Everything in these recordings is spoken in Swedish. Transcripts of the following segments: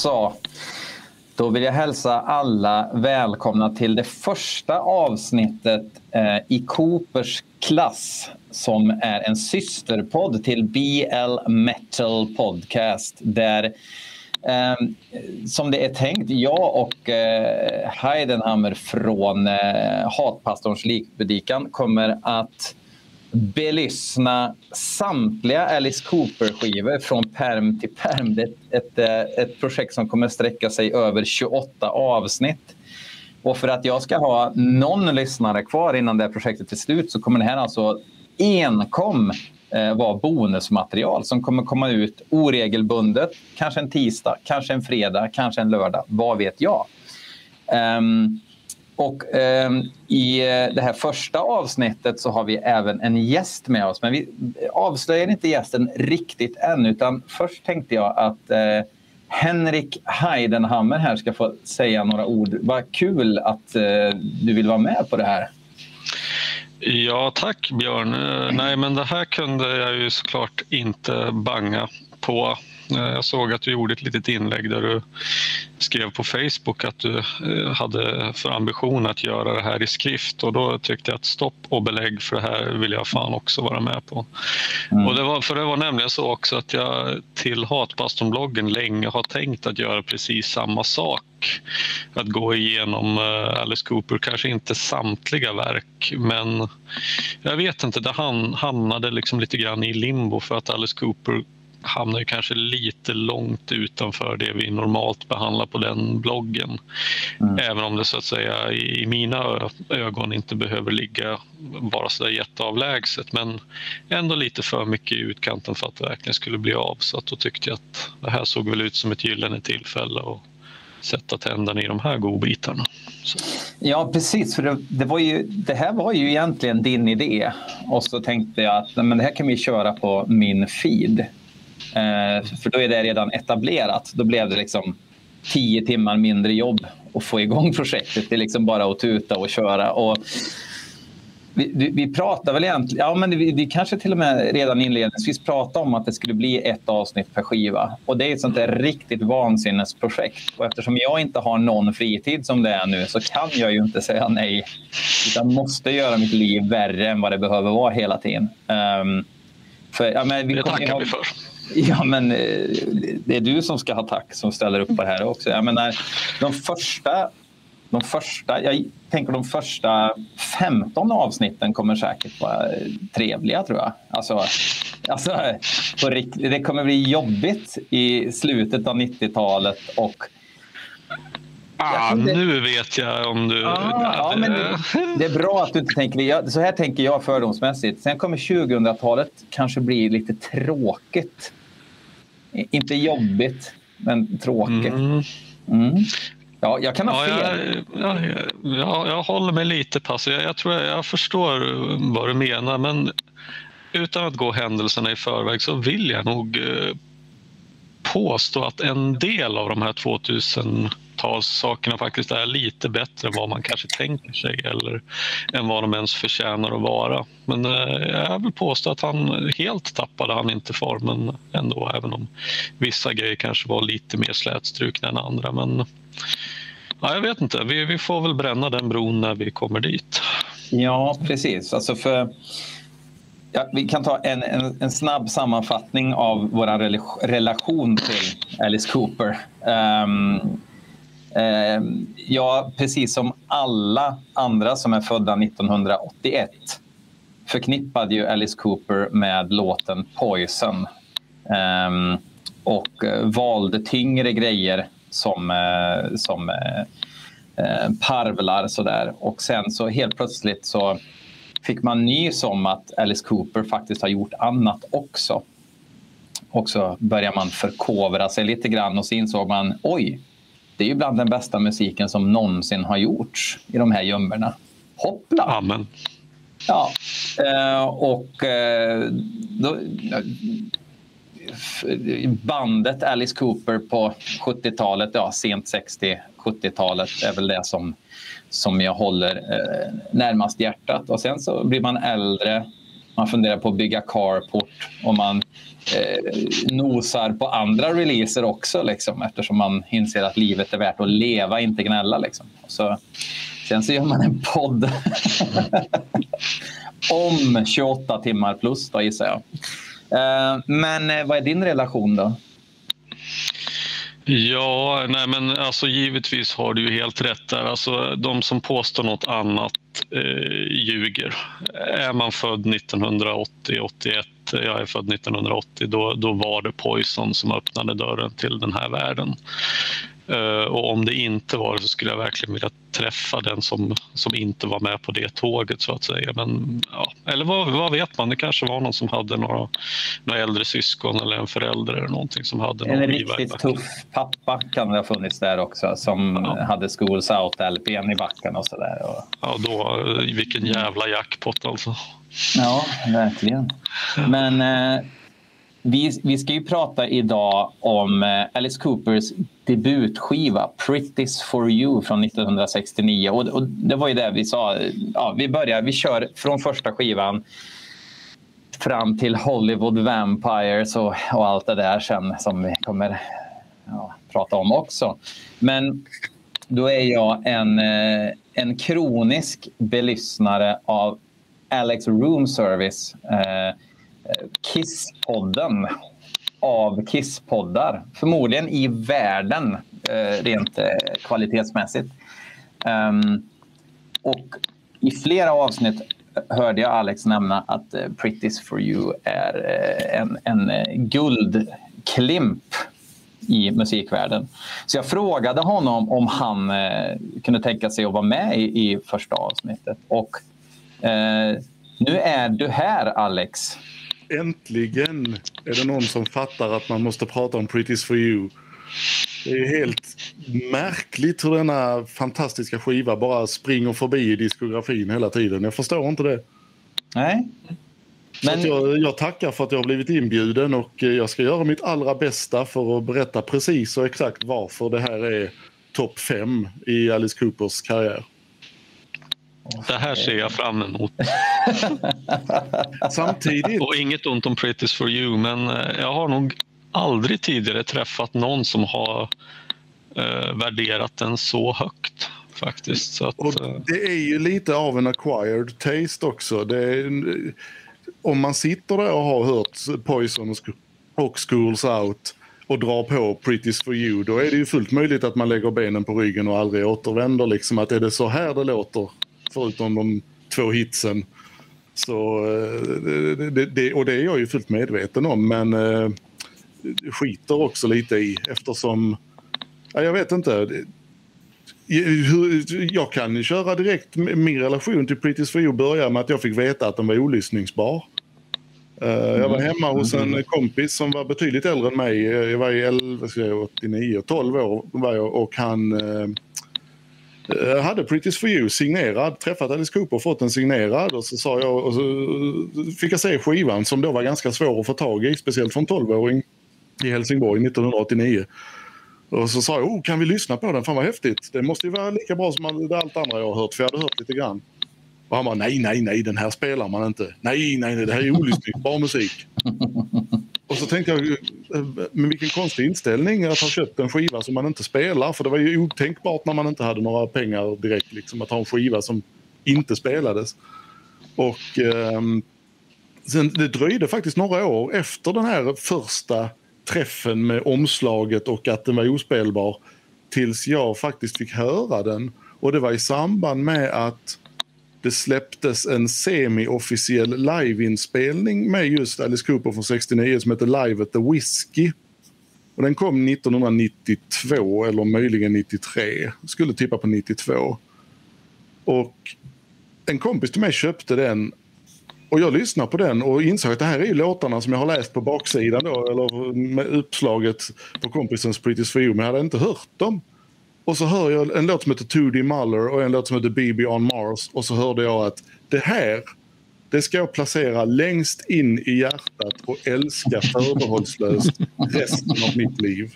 sa. Då vill jag hälsa alla välkomna till det första avsnittet eh, i Coopers klass som är en systerpodd till BL Metal Podcast där eh, som det är tänkt, jag och eh, Heidenhammer från eh, Hatpastorns likbedikan kommer att belyssna samtliga Alice Cooper-skivor från perm till perm. Det är ett, ett, eh, ett projekt som kommer sträcka sig över 28 avsnitt. Och för att jag ska ha någon lyssnare kvar innan det här projektet är slut så kommer det här alltså enkom eh, vara bonusmaterial som kommer komma ut oregelbundet. Kanske en tisdag, kanske en fredag, kanske en lördag. Vad vet jag? Um, och ehm, eh, I det här första avsnittet så har vi även en gäst med oss. Men vi avslöjar inte gästen riktigt än. Utan först tänkte jag att eh, Henrik Heidenhammer här ska få säga några ord. Vad kul att eh, du vill vara med på det här. Ja, tack Björn. Eh, nej, men det här kunde jag ju såklart inte banga på. Eh, jag såg att du gjorde ett litet inlägg där du skrev på Facebook att du eh, hade för ambition att göra det här i skrift och då tyckte jag att stopp och belägg för det här vill jag fan också vara med på. Mm. Och det var, för det var nämligen så också att jag till Hatpastorn-bloggen länge har tänkt att göra precis samma sak. Att gå igenom eh, Alice Cooper, kanske inte samtliga verk men jag vet inte, det hamnade liksom lite grann i limbo för att Alice Cooper hamnar ju kanske lite långt utanför det vi normalt behandlar på den bloggen. Mm. Även om det så att säga i mina ögon inte behöver ligga bara så där jätteavlägset men ändå lite för mycket i utkanten för att det verkligen skulle bli av. Så att då tyckte jag att det här såg väl ut som ett gyllene tillfälle att sätta tänderna i de här godbitarna. Så. Ja, precis. För det, det, var ju, det här var ju egentligen din idé. Och så tänkte jag att men det här kan vi köra på min feed. Eh, för då är det redan etablerat. Då blev det liksom tio timmar mindre jobb att få igång projektet. Det är liksom bara att tuta och köra. Och vi, vi, vi pratar väl egentligen, ja men vi, vi, kanske till och med redan inledningsvis pratade om att det skulle bli ett avsnitt per skiva. Och det är ett sånt där riktigt vansinnesprojekt. Och eftersom jag inte har någon fritid som det är nu så kan jag ju inte säga nej. Utan måste göra mitt liv värre än vad det behöver vara hela tiden. Um, för, ja, men vi det tackar vi för. Ja, men eh, det är du som ska ha tack som ställer upp på det här också. Jag menar, de första, de första, jag tänker de första 15 avsnitten kommer säkert vara trevliga tror jag. Alltså, alltså, det kommer bli jobbigt i slutet av 90-talet och Ah, det... Nu vet jag om du... Ah, ja, men det, det, är bra att du inte tänker det. Så här tänker jag fördomsmässigt. Sen kommer 2000-talet kanske bli lite tråkigt. Inte jobbigt, men tråkigt. Mm. Mm. Ja, jag kan ha ja, fel. Jag, jag, jag, håller mig lite passiv. Jag, jag tror jag, jag förstår vad du menar, men utan att gå händelserna i förväg så vill jag nog eh, påstå att en del av de här 2000 sakerna faktiskt är lite bättre än vad man kanske tänker sig eller än vad de ens förtjänar att vara. Men eh, jag vill påstå att han helt tappade han inte formen ändå, även om vissa grejer kanske var lite mer slätstrukna än andra. Men ja, jag vet inte, vi, vi får väl bränna den bron när vi kommer dit. Ja, precis. Alltså för... Ja, vi kan ta en, en, en, snabb sammanfattning av vår relation till Alice Cooper. Um, Eh, ja, precis som alla andra som är födda 1981 förknippade ju Alice Cooper med låten Poison ehm, och eh, valde tyngre grejer som, eh, som eh, eh, parvlar sådär. Och sen så helt plötsligt så fick man nys om att Alice Cooper faktiskt har gjort annat också. Och så började man förkovra sig lite grann och så insåg man oj, det är ju bland den bästa musiken som någonsin har gjorts i de här gömmorna. Hoppla! Amen. Ja, eh, och eh, då, bandet Alice Cooper på 70-talet, ja sent 60-70-talet är väl det som, som jag håller eh, närmast hjärtat. Och sen så blir man äldre, man funderar på att bygga carport och man eh, nosar på andra releaser också liksom, eftersom man inser att livet är värt att leva, inte gnälla. Liksom. Så, sen så gör man en podd om 28 timmar plus, då, gissar jag. Eh, men eh, vad är din relation då? Ja, nej men alltså givetvis har du ju helt rätt där. Alltså, de som påstår något annat eh, ljuger. Är man född 1980, 81, eh, jag är född 1980, då, då var det Poison som öppnade dörren till den här världen. Eh, och om det inte var det så skulle jag verkligen vilja träffa den som, som inte var med på det tåget så att säga. Men, ja. Eller vad, vad vet man, det kanske var någon som hade några, några äldre syskon eller en förälder eller någonting som hade En riktigt tuff pappa kan det ha funnits där också som ja. hade Schools Out-LPn i backen och sådär. Och... Ja, då, vilken jävla jackpot alltså. Ja, verkligen. Men eh, vi, vi ska ju prata idag om eh, Alice Coopers debutskiva Pretty's for you från 1969. Och, och, det var ju det vi sa. Ja, vi börjar, vi kör från första skivan fram till Hollywood Vampires och, och allt det där sen som vi kommer ja, prata om också. Men då är jag en, eh, en kronisk belyssnare av Alex Room Service. Eh, Kisspodden av Kisspoddar. Förmodligen i världen eh, rent eh, kvalitetsmässigt. Ehm, och i flera avsnitt hörde jag Alex nämna att eh, Pretty's for you är en, en guldklimp i musikvärlden. Så jag frågade honom om han kunde tänka sig att vara med i, i första avsnittet. Och nu är du här, Alex äntligen är det någon som fattar att man måste prata om Pretty's for you. Det är helt märkligt hur denna fantastiska skiva bara springer förbi i diskografin hela tiden. Jag förstår inte det. Nej. Men... Jag, jag, tackar för att jag har blivit inbjuden och jag ska göra mitt allra bästa för att berätta precis och exakt varför det här är topp fem i Alice Coopers karriär. Det här ser jag fram emot. Samtidigt. Och inget ont om Pretty's for you, men eh, jag har nog aldrig tidigare träffat någon som har eh, värderat den så högt. Faktiskt. Att, och eh, det är ju lite av en acquired taste också. Är, om man sitter där och har hört Poison och Schools Out och drar på Pretty's for you, då är det ju fullt möjligt att man lägger benen på ryggen och aldrig återvänder. Liksom att är det så här det låter förutom de två hitsen. Så, eh, det, det, och det är jag ju fullt medveten om, men eh, skiter också lite i eftersom, ja, jag vet inte. Jag kan köra direkt, min relation till Pretty's for you börjar med att jag fick veta att den var olyssningsbar. Jag var hemma hos en mm. kompis som var betydligt äldre än mig. Jag var i 11, 89, 12 år var jag, och han Eh, hade Pretty's for you signerad, träffat Alice Cooper och fått den signerad och så sa jag och så eh, fick jag se skivan som då var ganska svår att få tag i, speciellt från 12-åring i Helsingborg 1989. Och så sa jag, oh, kan vi lyssna på den? Fan vad häftigt. Det måste ju vara lika bra som allt andra jag har hört, för jag hade hört lite grann. Och han bara, nej, nej, nej, den här spelar man inte. Nej, nej, nej, det här är olyssningsbar musik. Och så tänkte jag, eh, men vilken konstig inställning att ha köpt en skiva som man inte spelar. För det var ju otänkbart när man inte hade några pengar direkt liksom, att ha en skiva som inte spelades. Och eh, sen, det dröjde faktiskt några år efter den här första träffen med omslaget och att den var ospelbar tills jag faktiskt fick höra den. Och det var i samband med att det släpptes en semi-officiell liveinspelning med just Alice Cooper från 69 som heter Live at the Whiskey. Och den kom 1992 eller möjligen 93. Jag skulle tippa på 92. Och en kompis till mig köpte den och jag lyssnade på den och insåg att det här är låtarna som jag har läst på baksidan då, eller med uppslaget på kompisens Pretty for men jag hade inte hört dem. Och så hör jag en låt som heter 2D Muller och en låt som heter BB on Mars. Och så hörde jag att det här, det ska jag placera längst in i hjärtat och älska förbehållslöst resten av mitt liv.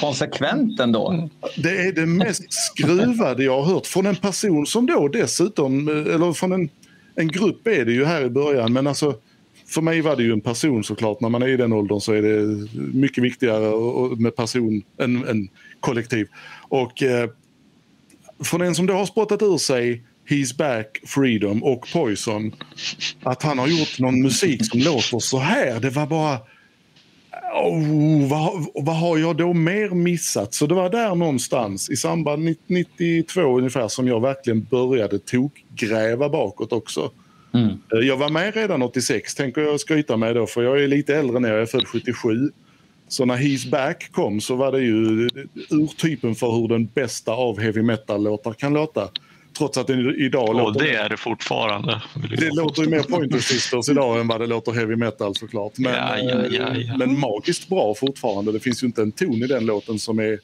Konsekvent ändå. Det är det mest skruvade jag har hört från en person som då dessutom, eller från en en grupp är det ju här i början men alltså för mig var det ju en person såklart. När man är i den åldern så är det mycket viktigare med person än, än kollektiv. Och eh, för den som då har spottat ur sig He's Back, Freedom och Poison. Att han har gjort någon musik som låter så här. Det var bara... Oh, vad, vad har jag då mer missat? Så det var där någonstans i samband 92 ungefär som jag verkligen började tokgräva bakåt också. Mm. Eh, jag var med redan 86 tänker jag skryta med då för jag är lite äldre nu, jag är född 77. Så när He's Back kom så var det ju urtypen för hur den bästa av heavy metal-låtar kan låta. Trots att den idag Och låter... det är det fortfarande. Det låter ju mer Pointer Sisters idag än vad det låter heavy metal såklart. Men, ja, ja, ja, ja. men magiskt bra fortfarande. Det finns ju inte en ton i den låten som är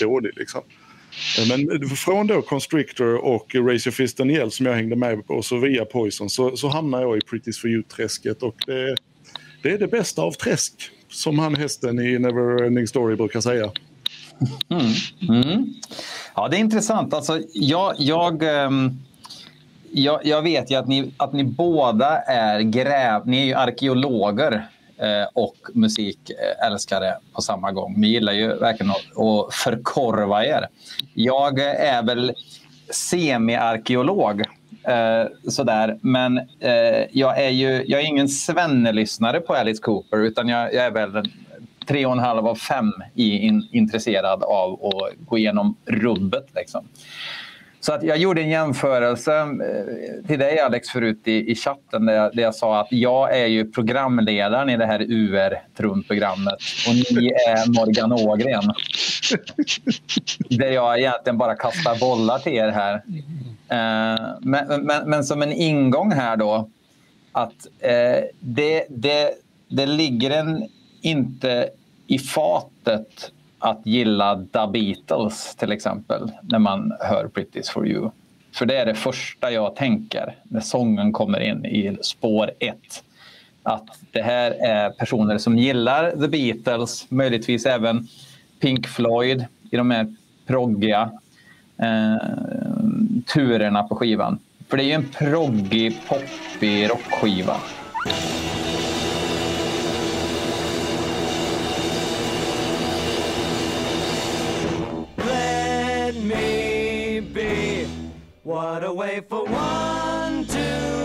dålig. Liksom. Eh, men från då Constrictor och Raise Your Fist and Yell som jag hängde med på och så via Poison så, så hamnar jag i Pretty's for You-träsket och det, det är det bästa av träsk som han hästen i Neverending Story brukar säga. Mm. Mm. Ja, det är intressant. Alltså, jag, jag, ehm, jag, jag vet ju att ni, att ni båda är gräv... Ni är ju arkeologer Eh, och musikälskare på samma gång. Ni gillar ju verkligen att, förkorva er. Jag är väl semi-arkeolog. Eh, sådär. Men eh, jag är ju jag är ingen svennelyssnare på Alice Cooper utan jag, jag är väl tre och en halv av fem i, in, intresserad av att gå igenom rubbet. Liksom. Så att jag gjorde en jämförelse eh, till dig Alex förut i, i chatten där jag, där jag sa att jag är ju programledaren i det här UR-trumprogrammet och ni är Morgan Ågren. där jag egentligen bara kastar bollar till er här. Eh, men, men, men, som en ingång här då att eh, det, det, det ligger en inte i fatet att gilla The Beatles till exempel när man hör British for you. För det är det första jag tänker när sången kommer in i spår ett. Att det här är personer som gillar The Beatles, möjligtvis även Pink Floyd i de här proggiga eh, turerna på skivan. För det är ju en proggig, poppig rockskiva. What a way for one to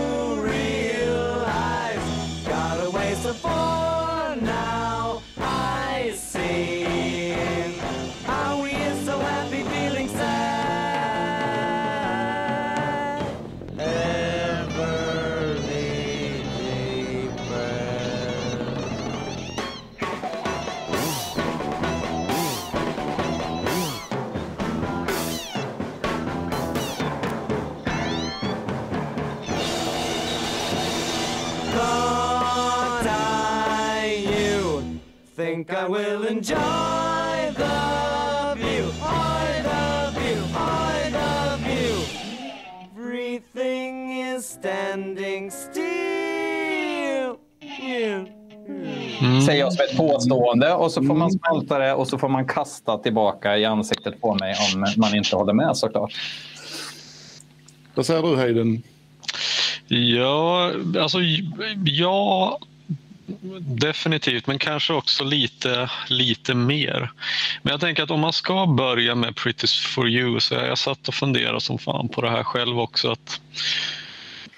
think I will enjoy the view. I love you, I love you. Everything is standing still. You. Mm. Säger jag som ett påstående och så får man smälta det och så får man kasta tillbaka i ansiktet på mig om man inte håller med såklart. Vad säger du Hayden? Ja, alltså ja, definitivt, men kanske också lite, lite mer. Men jag tänker att om man ska börja med Pretty for you så jag, jag satt och funderade som fan på det här själv också. att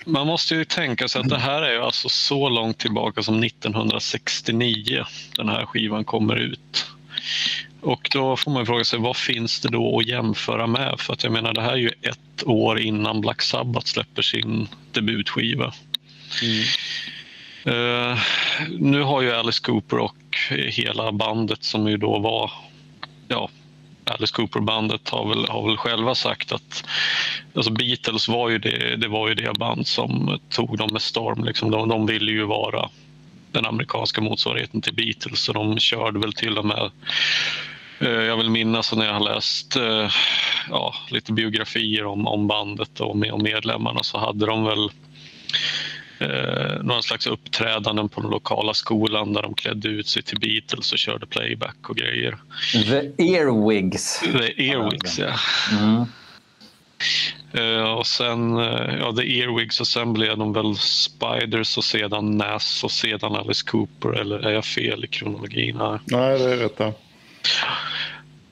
man måste ju tänka sig att det här är ju alltså så långt tillbaka som 1969 den här skivan kommer ut. Och då får man fråga sig vad finns det då att jämföra med? För att jag menar det här är ju ett år innan Black Sabbath släpper sin debutskiva. Mm. Uh, nu har ju Alice Cooper och hela bandet som ju då var ja, Alice Cooper-bandet har väl, har väl själva sagt att alltså Beatles var ju det, det var ju det band som tog dem med storm. Liksom. De, de ville ju vara den amerikanska motsvarigheten till Beatles så de körde väl till och med eh, jag vill minnas när jag har läst eh, ja, lite biografier om, om bandet och, med, och medlemmarna så hade de väl eh, några slags uppträdanden på den lokala skolan där de klädde ut sig till Beatles och körde playback och grejer. The Earwigs. The Earwigs, ja. Mm. Uh, och sen, uh, ja, The Earwigs och sen blev de väl Spiders och sedan Nas och sedan Alice Cooper. Eller är jag fel i kronologin här? Nej, det är rätt. Ja.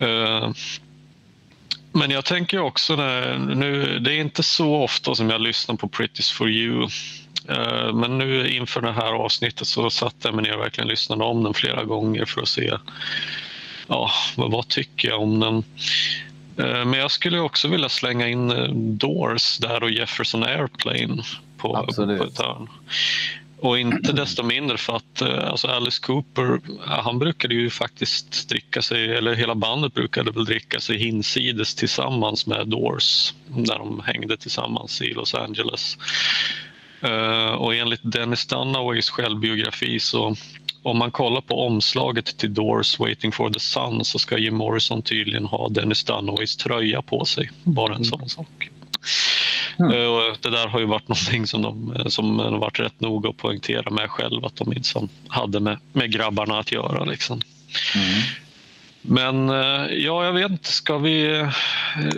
Uh, men jag tänker också, när, nu, det är inte så ofta som jag lyssnar på Pretty's for you. Men nu inför det här avsnittet så satte jag mig ner och verkligen lyssnade om den flera gånger för att se ja, vad, vad tycker jag om den. Men jag skulle också vilja slänga in Doors där och Jefferson Airplane på, Absolut. på ett hörn. Och inte desto mindre för att alltså Alice Cooper, han brukade ju faktiskt dricka sig, eller hela bandet brukade väl dricka sig hinsides tillsammans med Doors när de hängde tillsammans i Los Angeles. Och enligt Dennis Dunaways självbiografi så om man kollar på omslaget till Doors Waiting for the Sun så ska Jim Morrison tydligen ha Dennis Dunaways tröja på sig. Bara en sån sak. Mm. Det där har ju varit någonting som de, som de varit rätt noga att poängtera med själv att de minsann hade med, med grabbarna att göra. Liksom. Mm. Men ja, jag vet inte, ska vi,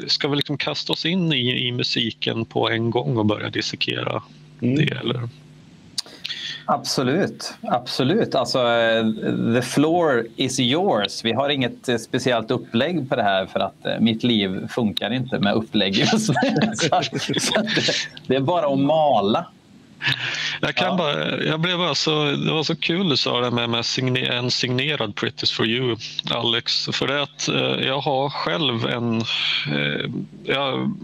ska vi liksom kasta oss in i, i musiken på en gång och börja dissekera mm. det? Eller? Absolut, absolut. Alltså, the floor is yours. Vi har inget speciellt upplägg på det här för att mitt liv funkar inte med upplägg just nu. det, är bara att mala. Jag, kan ja. bara, jag blev bara så, det var så kul du sa det med, med en signerad Pretty's for you, Alex. För det att jag har själv en... Jag,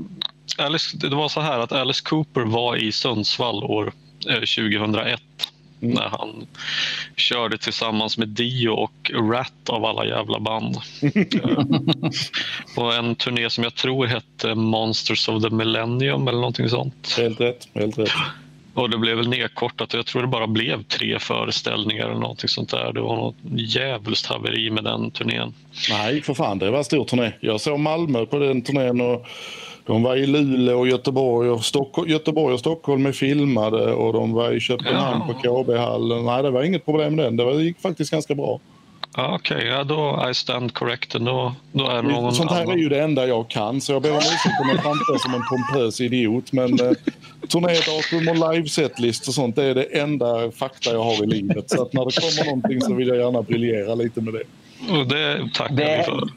Alice, det var så här att Alice Cooper var i Sundsvall år 2001 Mm. när han körde tillsammans med Dio och Rat av alla jävla band. på en turné som jag tror hette Monsters of the Millennium eller någonting sånt. Helt rätt. Helt rätt. Och det blev väl nedkortat. Jag tror det bara blev tre föreställningar eller någonting sånt där. Det var något jävligt haveri med den turnén. Nej, för fan. Det var en stor turné. Jag såg Malmö på den turnén och de var i Luleå och Göteborg och Stockholm, Göteborg och Stockholm är filmade och de var i Köpenhamn ja. på KB-hallen. Nej, det var inget problem med den. Det gick faktiskt ganska bra. Ja, Okej, okay. ja, då I stand corrected. Då, då är någon Sånt här annan. är ju det enda jag kan så jag ber om ursäkt om jag framstår som en pompös idiot. Men eh, turnédatum och livesetlist och sånt det är det enda fakta jag har i livet. Så att när det kommer någonting så vill jag gärna briljera lite med det. Och det tackar det, vi för.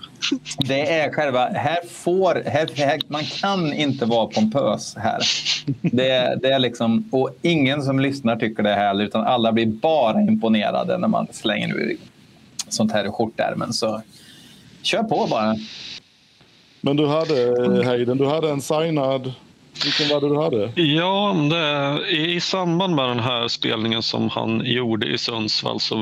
Det är själva... Här får, här, här, man kan inte vara pompös här. Det, det är liksom, och ingen som lyssnar tycker det heller, utan alla blir bara imponerade när man slänger ur sånt här i skjortärmen. Så kör på bara. Men du hade, Hayden, du hade en signad vilken var det du hade? Ja, det, i, samband med den här spelningen som han gjorde i Sundsvall så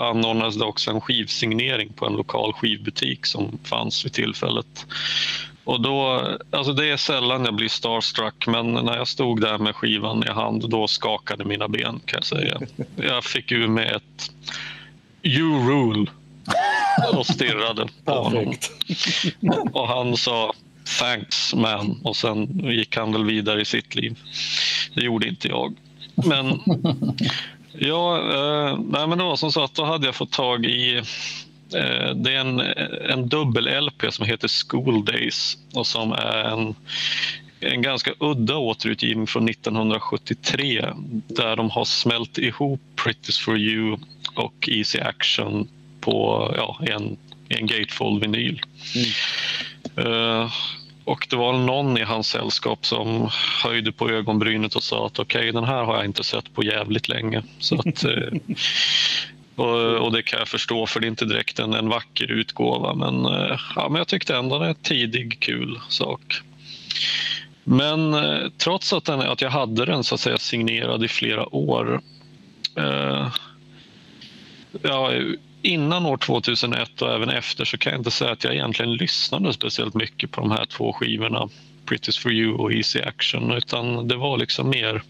anordnades det också en skivsignering på en lokal skivbutik som fanns vid tillfället. Och då, alltså det är sällan jag blir starstruck, men när jag stod där med skivan i hand, då skakade mina ben kan jag säga. Jag fick ur mig ett You rule och stirrade på honom. Och han sa thanks man och sen gick han väl vidare i sitt liv. Det gjorde inte jag. Men ja, eh, nej, men det var som så att då hade jag fått tag i eh, det är en, en dubbel-LP som heter School Days och som är en, en ganska udda återutgivning från 1973 där de har smält ihop Pretty's for you och Easy Action på ja, en, en gatefold-vinyl. Mm. Uh, och det var någon i hans sällskap som höjde på ögonbrynet och sa att okej, okay, den här har jag inte sett på jävligt länge. Så att, uh, och, och, det kan jag förstå för det är inte direkt en, en vacker utgåva men, uh, ja, men jag tyckte ändå det är en tidig kul sak. Men trots att, den, att jag hade den så att säga signerad i flera år ja, innan år 2001 och även efter så kan jag inte säga att jag egentligen lyssnade speciellt mycket på de här två skivorna Pretty's for you och Easy Action utan det var liksom mer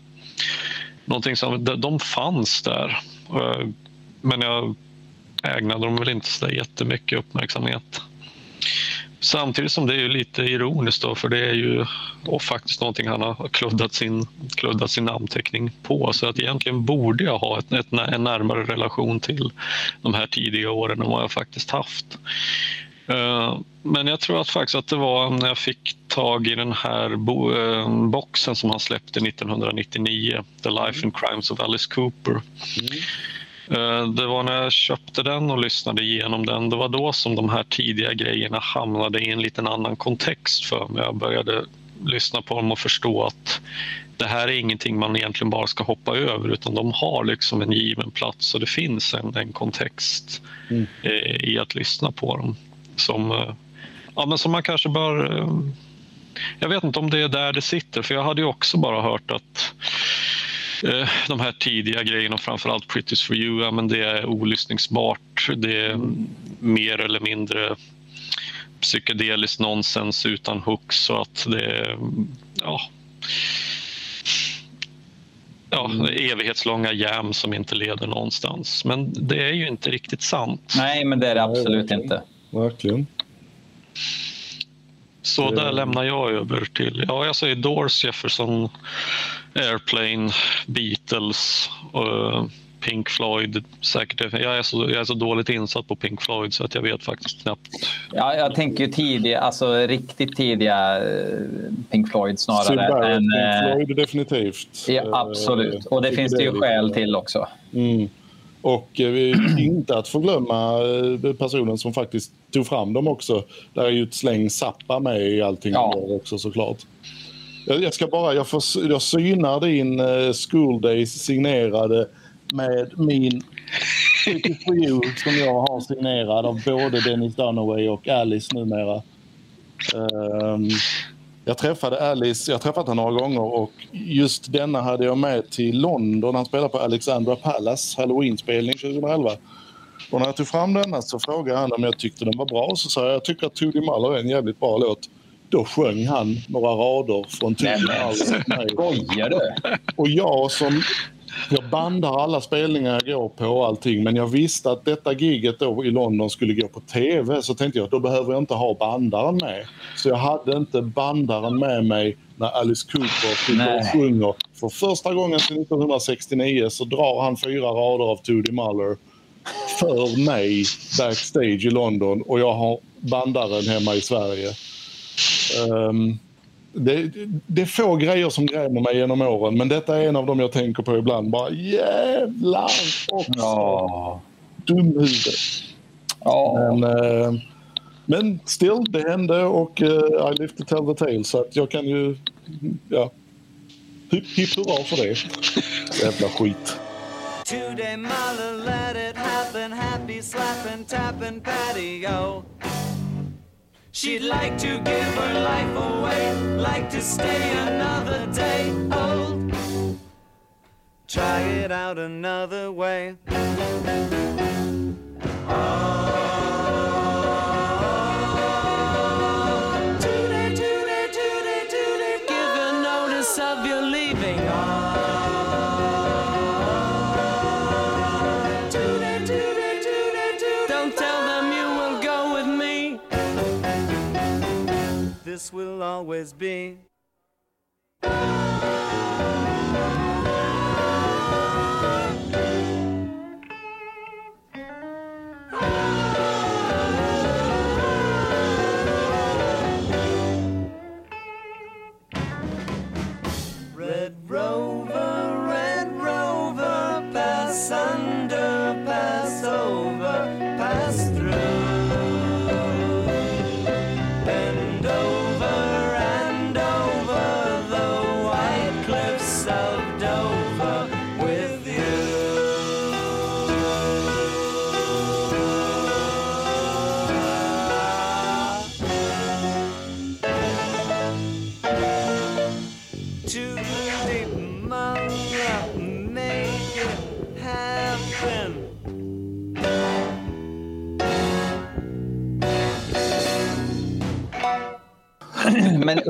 någonting som, de fanns där eh, men jag ägnade dem väl inte så jättemycket uppmärksamhet. Samtidigt som det är lite ironiskt då, för det är ju och faktiskt någonting han har kluddat sin, kluddat sin namnteckning på. Så att egentligen borde jag ha ett, ett, en närmare relation till de här tidiga åren än vad jag faktiskt haft. Eh, men jag tror att faktiskt att det var när jag fick tag i den här bo eh, boxen som han släppte 1999, The Life and Crimes of Alice Cooper. Mm. Det var när jag köpte den och lyssnade igenom den. Det var då som de här tidiga grejerna hamnade i en liten annan kontext för mig. Jag började lyssna på dem och förstå att det här är ingenting man egentligen bara ska hoppa över utan de har liksom en given plats och det finns en, en kontext mm. i att lyssna på dem som, eh, ja, men som man kanske bör... Eh, jag vet inte om det är där det sitter, för jag hade ju också bara hört att eh, de här tidiga grejerna, framförallt Pretty's for you, ja, men det är olyssningsbart. Det är mer eller mindre psykedeliskt nonsens utan hooks. Så att det är, ja, ja, evighetslånga jam som inte leder någonstans. Men det är ju inte riktigt sant. Nej, men det är det absolut inte verkligen. Så det... där lämnar jag över till, ja jag säger Doors, Jefferson, Airplane, Beatles, uh, Pink Floyd. Säkert, jag, är så, jag är så dåligt insatt på Pink Floyd så att jag vet faktiskt knappt. Ja, jag tänker tidiga, alltså riktigt tidiga eh, Pink Floyd snarare. än, Pink eh, Floyd definitivt. Ja, absolut, och det finns det ju skäl till också. Mm. Och inte att förglömma personen som faktiskt tog fram dem också. Där är ju ett släng Zappa med i allting ja. också såklart. Jag, ska bara, jag, får, jag synar din uh, School Days signerade med min for you som jag har signerad av både Dennis Dunaway och Alice numera. Um, jag träffade Alice, jag har träffat henne några gånger och just denna hade jag med till London. Han spelade på Alexandra Palace Halloween-spelning 2011. Och när jag tog fram denna så frågade han om jag tyckte den var bra. Så sa jag, jag tycker att Tudy Muller är en jävligt bra låt. Då sjöng han några rader från Muller. Skojar du? Och jag som jag bandar alla spelningar jag går på och allting men jag visste att detta giget då i London skulle gå på TV så tänkte jag att då behöver jag inte ha bandaren med. Så jag hade inte bandaren med mig när Alice Cooper och sjunger. För första gången sedan 1969 så drar han fyra rader av Tootie Muller för mig backstage i London och jag har bandaren hemma i Sverige. Um, det, det är få grejer som grämer mig genom åren men detta är en av dem jag tänker på ibland. Bara jävlar också! Ja. Dumhuvud. Ja. Men, eh, men still, det hände och eh, I live to tell the tale så att jag kan ju... Ja. Hipp hipp hurra för det. Jävla skit. Today mother let it happen Happy slapping tapping patio She'd like to give her life away, like to stay another day old. Try it out another way. Oh. This will always be.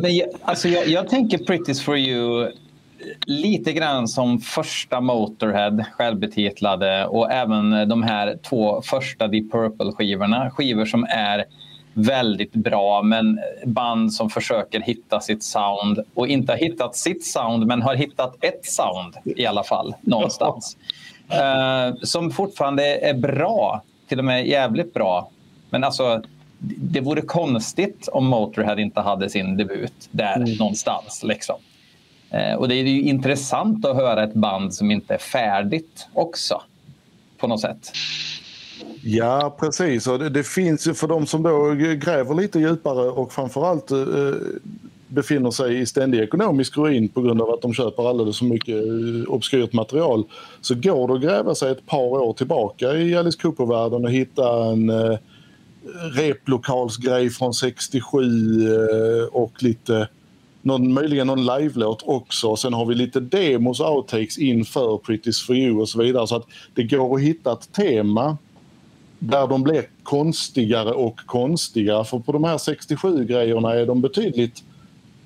Men, men alltså jag, jag tänker Pretty's for you lite grann som första Motorhead, självbetitlade och även de här två första Deep Purple-skivorna. Skivor som är väldigt bra men band som försöker hitta sitt sound och inte har hittat sitt sound men har hittat ett sound i alla fall någonstans. Uh, som fortfarande är bra, till och med jävligt bra. Men alltså det vore konstigt om Motorhead inte hade sin debut där mm. någonstans. Liksom. Eh, och det är ju intressant att höra ett band som inte är färdigt också. På något sätt. Ja, precis. Och det, det finns ju för de som då gräver lite djupare och framförallt eh, befinner sig i ständig ekonomisk ruin på grund av att de köper alldeles för mycket eh, obskyrt material så går det att gräva sig ett par år tillbaka i Alice Cooper-världen och hitta en eh, replokalsgrej från 67 eh, och lite någon, möjligen någon live-låt också. Sen har vi lite demos och outtakes inför Pretty's for you och så vidare. Så att det går att hitta ett tema där de blir konstigare och konstigare. För på de här 67-grejerna är de betydligt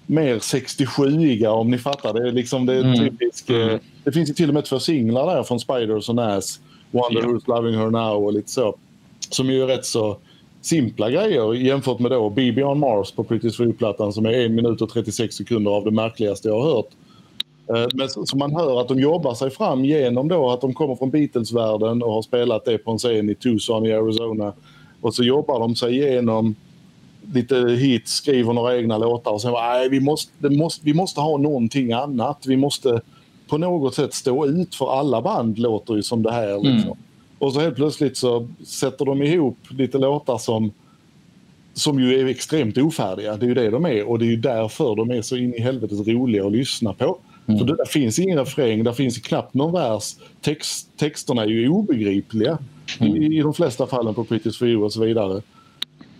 mer 67iga om ni fattar. Det är liksom det är mm. typisk, mm. Det finns ju till och med två singlar där från Spiders och Nas. Wonder ja. Who's Loving Her Now och lite så. Som ju är rätt så simpla grejer jämfört med då BB on Mars på Pretty plattan som är en minut och 36 sekunder av det märkligaste jag har hört. Eh, men så man hör att de jobbar sig fram genom då att de kommer från Beatles-världen och har spelat det på en scen i Tucson i Arizona. Och så jobbar de sig igenom lite hits, skriver några egna låtar och sen nej, vi måste, måste, vi måste ha någonting annat. Vi måste på något sätt stå ut för alla band låter ju som det här. Mm. Liksom. Mm. Och så helt plötsligt så sätter de ihop lite låtar som, som ju är extremt ofärdiga. Det är ju det de är och det är ju därför de är så in i helvetet roliga att lyssna på. Mm. För det där finns ingen refräng, där finns knappt någon vers. Text, texterna är ju obegripliga mm. i, i de flesta fallen på for you och så vidare.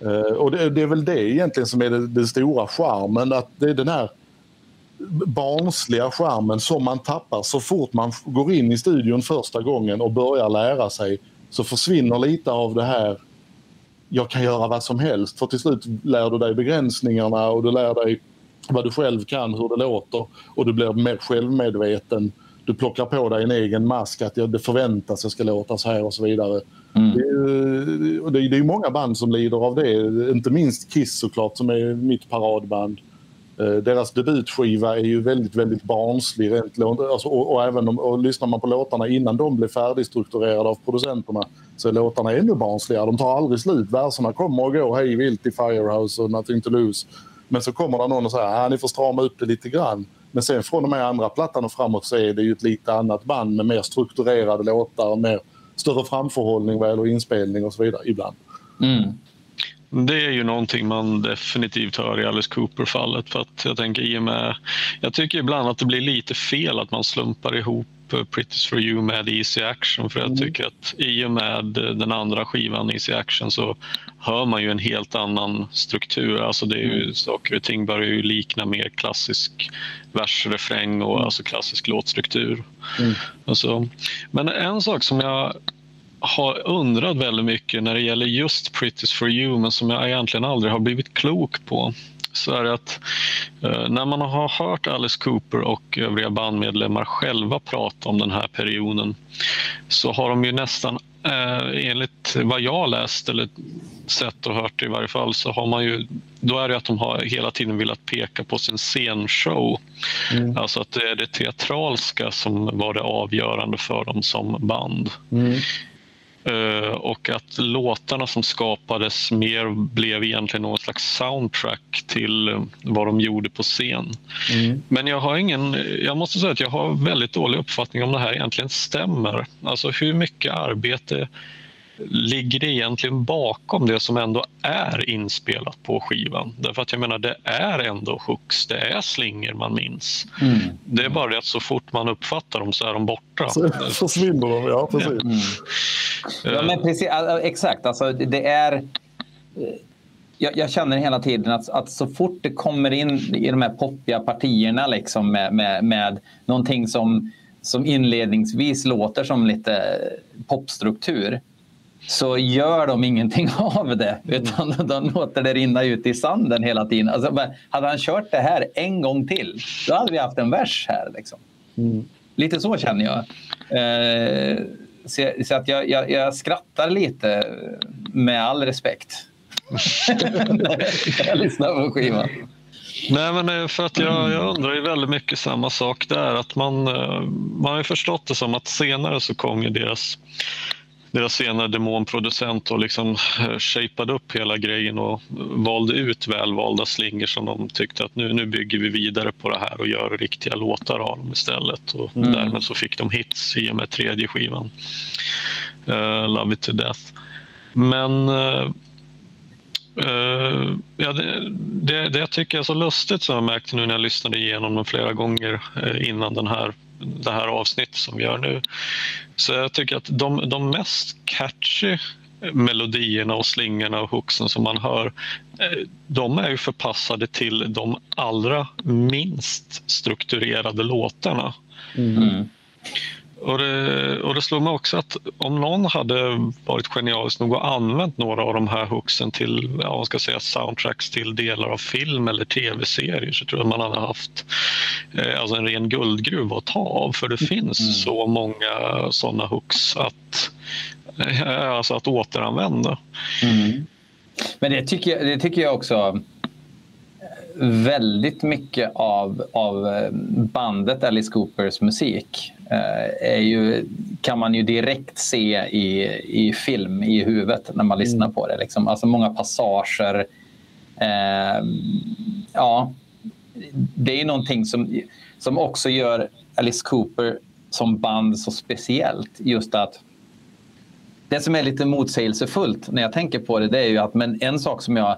Uh, och det, det, är väl det egentligen som är det stora charmen, att det är den här barnsliga charmen som man tappar så fort man går in i studion första gången och börjar lära sig så försvinner lite av det här jag kan göra vad som helst för till slut lär du dig begränsningarna och du lär dig vad du själv kan, hur det låter och du blir mer självmedveten. Du plockar på dig en egen mask att det förväntas att jag ska låta så här och så vidare. Mm. Det, är, det, är, många band som lider av det, inte minst Kiss såklart som är mitt paradband. Eh, deras debutskiva är ju väldigt, väldigt barnslig rent, alltså, och, och, även om, och lyssnar man på låtarna innan de blev färdigstrukturerade av producenterna så är låtarna ännu barnsligare. De tar aldrig slut. Verserna kommer och går hej vilt i Firehouse och Nothing to lose. Men så kommer det någon och säger att ni får strama upp det lite grann. Men sen från och med andra plattan och framåt så är det ju ett lite annat band med mer strukturerade låtar och mer större framförhållning vad gäller inspelning och så vidare ibland. Mm. Det är ju någonting man definitivt hör i Alice Cooper-fallet. För att jag tänker i och med, jag tycker ibland att det blir lite fel att man slumpar ihop Pretty's for you med Easy Action för jag mm. tycker att i och med den andra skivan Easy Action så hör man ju en helt annan struktur. Alltså det är ju, mm. saker och ting börjar ju likna mer klassisk versrefräng och mm. alltså klassisk låtstruktur. Mm. Alltså, men en sak som jag har undrat väldigt mycket när det gäller just Pretty's for you men som jag egentligen aldrig har blivit klok på så är det att eh, när man har hört Alice Cooper och övriga bandmedlemmar själva prata om den här perioden så har de ju nästan eh, enligt vad jag läst eller sett och hört i varje fall så har man ju då är det att de har hela tiden velat peka på sin scenshow. Mm. Alltså att det är det teatralska som var det avgörande för dem som band. Mm. Eh, och att låtarna som skapades mer blev egentligen någon slags soundtrack till eh, vad de gjorde på scen. Mm. Men jag har ingen, jag måste säga att jag har väldigt dålig uppfattning om det här egentligen stämmer. Alltså hur mycket arbete ligger det egentligen bakom det som ändå är inspelat på skivan? Därför att jag menar, det är ändå hooks, det är slingor man minns. Mm. Det är bara det att så fort man uppfattar dem så är de borta. Så försvinner de, ja precis. Mm. Ja, men precis exakt, alltså det är... Eh, jag, jag, känner hela tiden att, att, så fort det kommer in i de här poppiga partierna liksom med, med, med någonting som, som inledningsvis låter som lite popstruktur så gör de ingenting av det. Utan de låter det rinna ut i sanden hela tiden. Alltså, hade han kört det här en gång till, då hade vi haft en vers här. Liksom. Mm. Lite så känner jag. Eh, så, så, att jag, jag, jag, skrattar lite med all respekt. när jag lyssnar på skivan. Nej, men eh, för att jag, jag undrar ju väldigt mycket samma sak där. Att man, eh, man har ju förstått det som att senare så kom ju deras deras senare demonproducent och liksom eh, shapade upp hela grejen och valde ut välvalda slingor som de tyckte att nu, nu bygger vi vidare på det här och gör riktiga låtar av dem istället. Och mm. Därmed så fick de hits i och med tredje skivan, uh, Love it to death. Men uh, Uh, ja, det, det, det, jag tycker är så lustigt som jag märkte nu när jag lyssnade igenom dem flera gånger innan den här, det här avsnittet som vi gör nu. Så jag tycker att de, de mest catchy melodierna och slingorna och hooksen som man hör uh, de är ju förpassade till de allra minst strukturerade låtarna. Mm. Och det, och det slår mig också att om någon hade varit genialisk nog och använt några av de här hooksen till ja, man ska säga soundtracks till delar av film eller tv-serier så tror jag man hade haft eh, alltså en ren guldgruva att ta av för det finns mm. så många sådana hooks att, eh, alltså att återanvända. Mm. Men det tycker, jag, det tycker jag också väldigt mycket av, av eh, bandet Alice Coopers musik eh, är ju, kan man ju direkt se i, i film i huvudet när man lyssnar mm. på det. Liksom. Alltså många passager. Eh, ja, det är någonting som, som också gör Alice Cooper som band så speciellt. Just att det som är lite motsägelsefullt när jag tänker på det, det är ju att men en sak som jag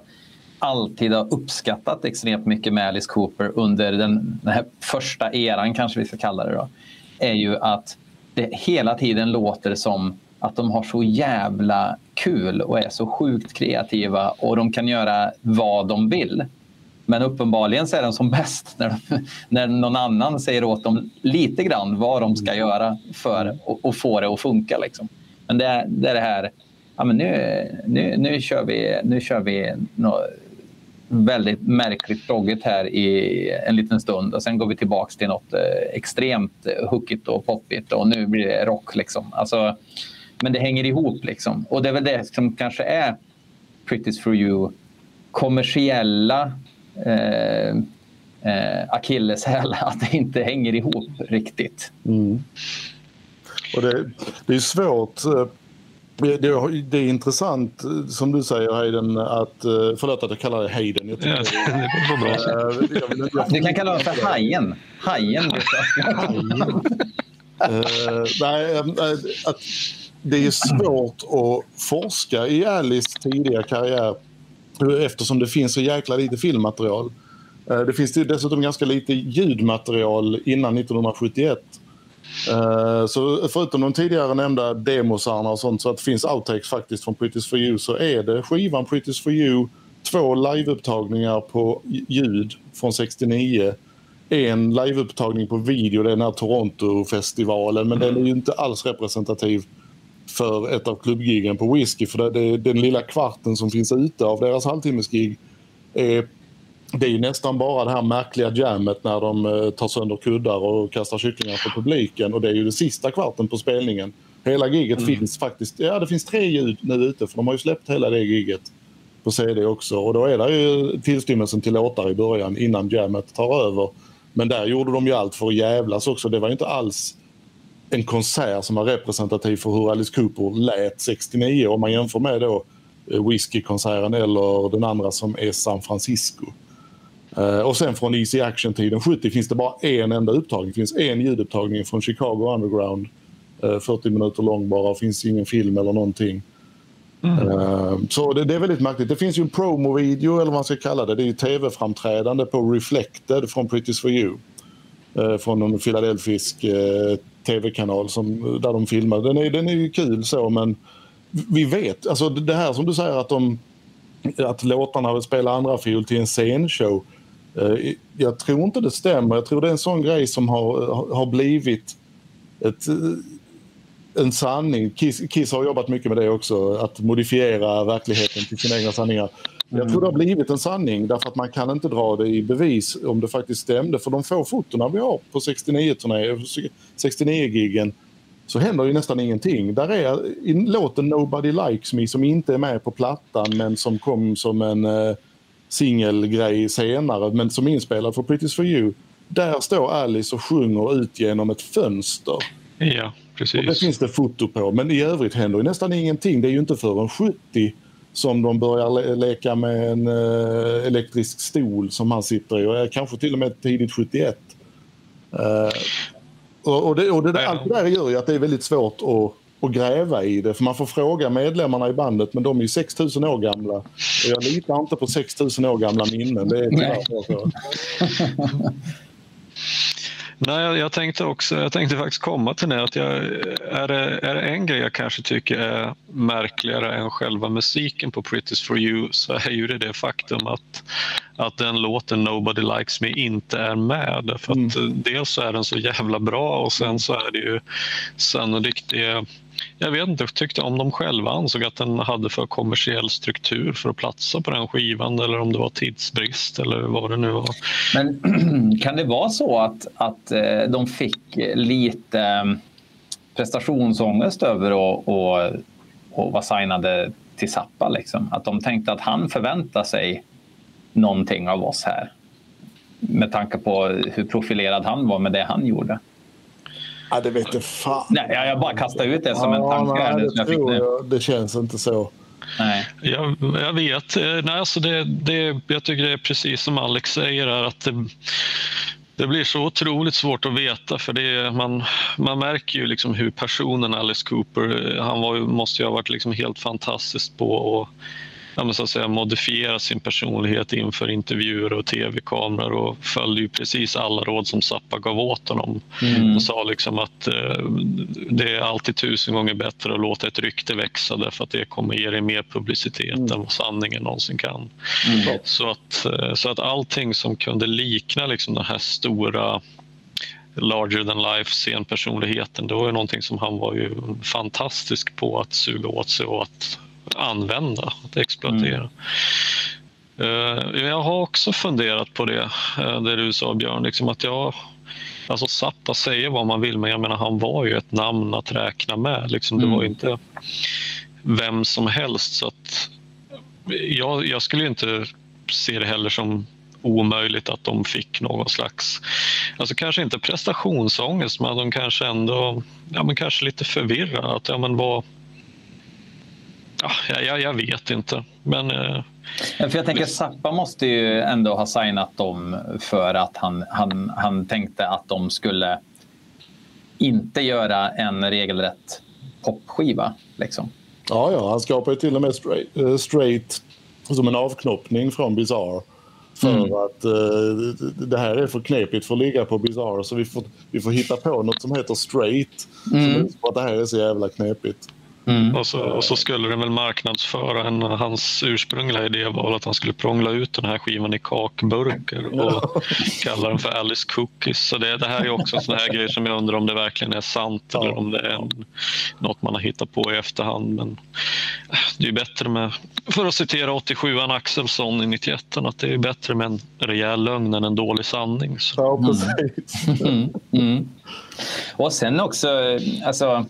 alltid har uppskattat extremt mycket med Alice Cooper under den, den här första eran, kanske vi ska kalla det, då, är ju att det hela tiden låter som att de har så jävla kul och är så sjukt kreativa och de kan göra vad de vill. Men uppenbarligen så är de som bäst när, de, när någon annan säger åt dem lite grann vad de ska göra för att få det att funka. Liksom. Men det är, det är det här, ja, men nu, nu, nu kör vi, nu kör vi no, väldigt märkligt proggigt här i en liten stund och sen går vi tillbaks till något eh, extremt hookigt och poppigt och nu blir det rock. Liksom. Alltså, men det hänger ihop liksom. Och det är väl det som kanske är Pretty's for you kommersiella eh, eh, akilleshäl, att det inte hänger ihop riktigt. Mm. Och det, det är svårt eh, eh, det, det, är intressant som du säger Hayden att, eh, förlåt att jag kallar dig Hayden. Jag ja, det bra. Du kan kalla honom för Hajen. Hajen. Uh, nej, att det är svårt att forska i Alice tidiga karriär eftersom det finns så jäkla lite filmmaterial. Det finns dessutom ganska lite ljudmaterial innan 1971 Eh, så förutom de tidigare nämnda demosarna och sånt så att det finns outtakes faktiskt från Pretty's for you så är det skivan Pretty's for you, två liveupptagningar på ljud från 69 en liveupptagning på video, det är den här Toronto-festivalen men den är ju inte alls representativ för ett av klubbgigen på Whiskey för det, det, den lilla kvarten som finns ute av deras halvtimmesgig är det är ju nästan bara det här märkliga jammet när de eh, tar sönder kuddar och kastar kycklingar på publiken och det är ju den sista kvarten på spelningen. Hela giget mm. finns faktiskt, ja det finns tre ljud nu ute för de har ju släppt hela det giget på CD också och då är det ju tillstymmelsen till låtar i början innan jammet tar över. Men där gjorde de ju allt för att jävlas också. Det var inte alls en konsert som var representativ för hur Alice Cooper lät 69 om man jämför med då eh, Whiskey-konserten eller den andra som är San Francisco. Uh, och sen från Easy Action-tiden 70 finns det bara en enda upptagning. Det finns en ljudupptagning från Chicago Underground. Uh, eh, 40 minuter lång bara, finns ingen film eller någonting. Mm. Uh, så det, det, är väldigt märkligt. Det finns ju en promo-video eller vad man ska kalla det. Det är ju tv-framträdande på Reflected från Pretty's for you. från en filadelfisk tv-kanal som, där de filmar. Den är, den är ju kul så men vi vet, alltså det här som du säger att de att låtarna vill spela andra fiol till en scenshow. Eh, jag tror inte det stämmer. Jag tror det är en sån grej som har, har blivit ett, eh, en sanning. Kiss, Kiss har jobbat mycket med det också, att modifiera verkligheten till sina egna sanningar. Jag tror det har blivit en sanning därför att man kan inte dra det i bevis om det faktiskt stämde. För de få fotona vi har på 69-giggen 69 så händer ju nästan ingenting. Där är låten Nobody Likes Me som inte är med på plattan men som kom som en uh, singelgrej senare men som är inspelad för Pretty's for you. Där står Alice och sjunger ut genom ett fönster. Ja, precis. Och det finns det foto på. Men i övrigt händer ju nästan ingenting. Det är ju inte förrän 70 som de börjar le leka med en uh, elektrisk stol som han sitter i. Och kanske till och med tidigt 71. Uh, och, och, det, och det där, allt det där gör ju att det är väldigt svårt att och gräva i det. För man får fråga medlemmarna i bandet, men de är ju 6000 år gamla. Och jag litar inte på 6000 år gamla minnen. Det är så. Nej, jag tänkte också, jag tänkte faktiskt komma till det att jag, är, det, är det en grej jag kanske tycker är märkligare än själva musiken på Pretty's for you så är ju det det faktum att, att den låten Nobody Likes Me inte är med. För att mm. dels så är den så jävla bra och sen så är det ju sannolikt det jag vet inte, jag tyckte om de själva ansåg att den hade för kommersiell struktur för att platsa på den skivan eller om det var tidsbrist eller vad det nu var. Men kan det vara så att, att eh, de fick lite mm, prestationsångest över att och, och vara signade till Zappa? Liksom? Att de tänkte att han förväntar sig någonting av oss här med tanke på hur profilerad han var med det han gjorde. Ja, det vet jag fan. Nej, jag bara kastar ut det som ja, en tanke. Nej, det, jag jag, det känns inte så. Nej. Jag, jag vet. Eh, nej, alltså det, det, jag tycker det är precis som Alex säger här, att det, det blir så otroligt svårt att veta för det man, man märker ju liksom hur personen Alice Cooper, han var, måste ju ha varit liksom helt fantastisk på att ja, så att säga, modifiera sin personlighet inför intervjuer och tv-kameror och följde ju precis alla råd som Zappa gav åt honom. Mm. Och sa liksom att eh, det är alltid tusen gånger bättre att låta ett rykte växa därför att det kommer ge dig mer publicitet mm. än vad sanningen någonsin kan. Mm. Så, att, eh, så att allting som kunde likna liksom den här stora larger than life scenpersonligheten, det var ju någonting som han var ju fantastisk på att suga åt sig och att använda, att exploatera. Mm. Jag har också funderat på det, eh, det du sa Björn, liksom att jag Alltså Zappa säger vad man vill, men jag menar han var ju ett namn att räkna med. Liksom, det var mm. inte vem som helst. Så att jag, jag skulle inte se det heller som omöjligt att de fick någon slags, alltså kanske inte prestationsångest, men de kanske ändå, ja men kanske lite förvirrade. Att, ja, men vad, Ja, jag, jag vet inte. Men, eh, för jag tänker Zappa måste ju ändå ha signat dem för att han, han, han tänkte att de skulle inte göra en regelrätt popskiva. Liksom. Ja, ja, han skapade till och med straight, uh, straight som en avknoppning från Bizarre. För mm. att uh, det här är för knepigt för att ligga på Bizarre så vi får, vi får hitta på något som heter straight. Mm. Så att det här är så jävla knepigt. Mm. Och, så, och så skulle den väl marknadsföra en, hans ursprungliga idé var att han skulle prångla ut den här skivan i kakburkar och kalla den för Alice Cookies. Så det, det här är också en sån här grej som jag undrar om det verkligen är sant ja. eller om det är en, något man har hittat på i efterhand. Men det är bättre med, för att citera 87an Axelsson i 91 att det är bättre med en rejäl lögn än en dålig sanning. Så. Ja, precis. Mm. Mm. Och sen också, alltså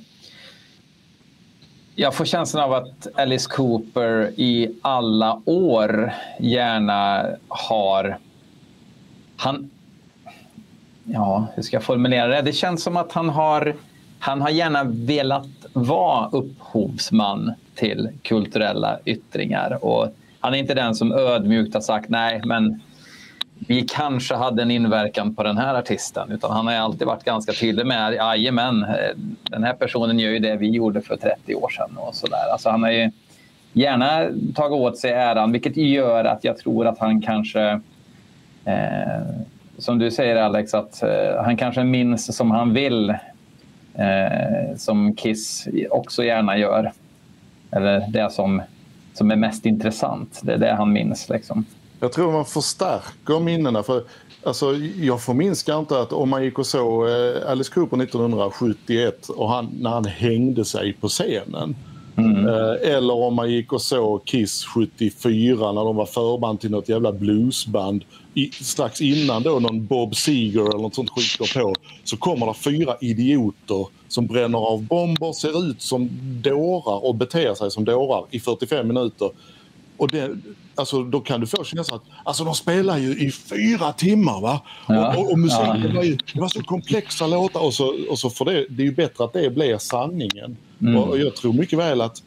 jag får känslan av att Alice Cooper i alla år gärna har... Han... Ja, hur ska jag formulera det? Det känns som att han har, han har gärna velat vara upphovsman till kulturella yttringar. Och han är inte den som ödmjukt har sagt nej, men vi kanske hade en inverkan på den här artisten. Utan han har alltid varit ganska tydlig med jajamän, eh, den här personen gör ju det vi gjorde för 30 år sedan. Och så där. Alltså han har ju gärna tagit åt sig äran, vilket gör att jag tror att han kanske eh, som du säger Alex, att eh, han kanske minns som han vill. Eh, som Kiss också gärna gör. Eller det som, som är mest intressant. Det är det han minns. Liksom. Jag tror man förstärker minnena. För, alltså, jag förminskar inte att om man gick och såg eh, Alice Cooper 1971 och han, när han hängde sig på scenen. Mm. Eh, eller om man gick och såg Kiss 74 när de var förband till något jävla bluesband. I, strax innan då någon Bob Seger eller något sånt skit går på så kommer det fyra idioter som bränner av bomber, ser ut som dårar och beter sig som dårar i 45 minuter och det, alltså, då kan du få känslan att alltså, de spelar ju i fyra timmar. Va? Ja. Och, och, och musiken ja. var ju det var så komplexa låtar. Och så, och så för det, det är ju bättre att det blir sanningen. Mm. Och, jag tror mycket väl att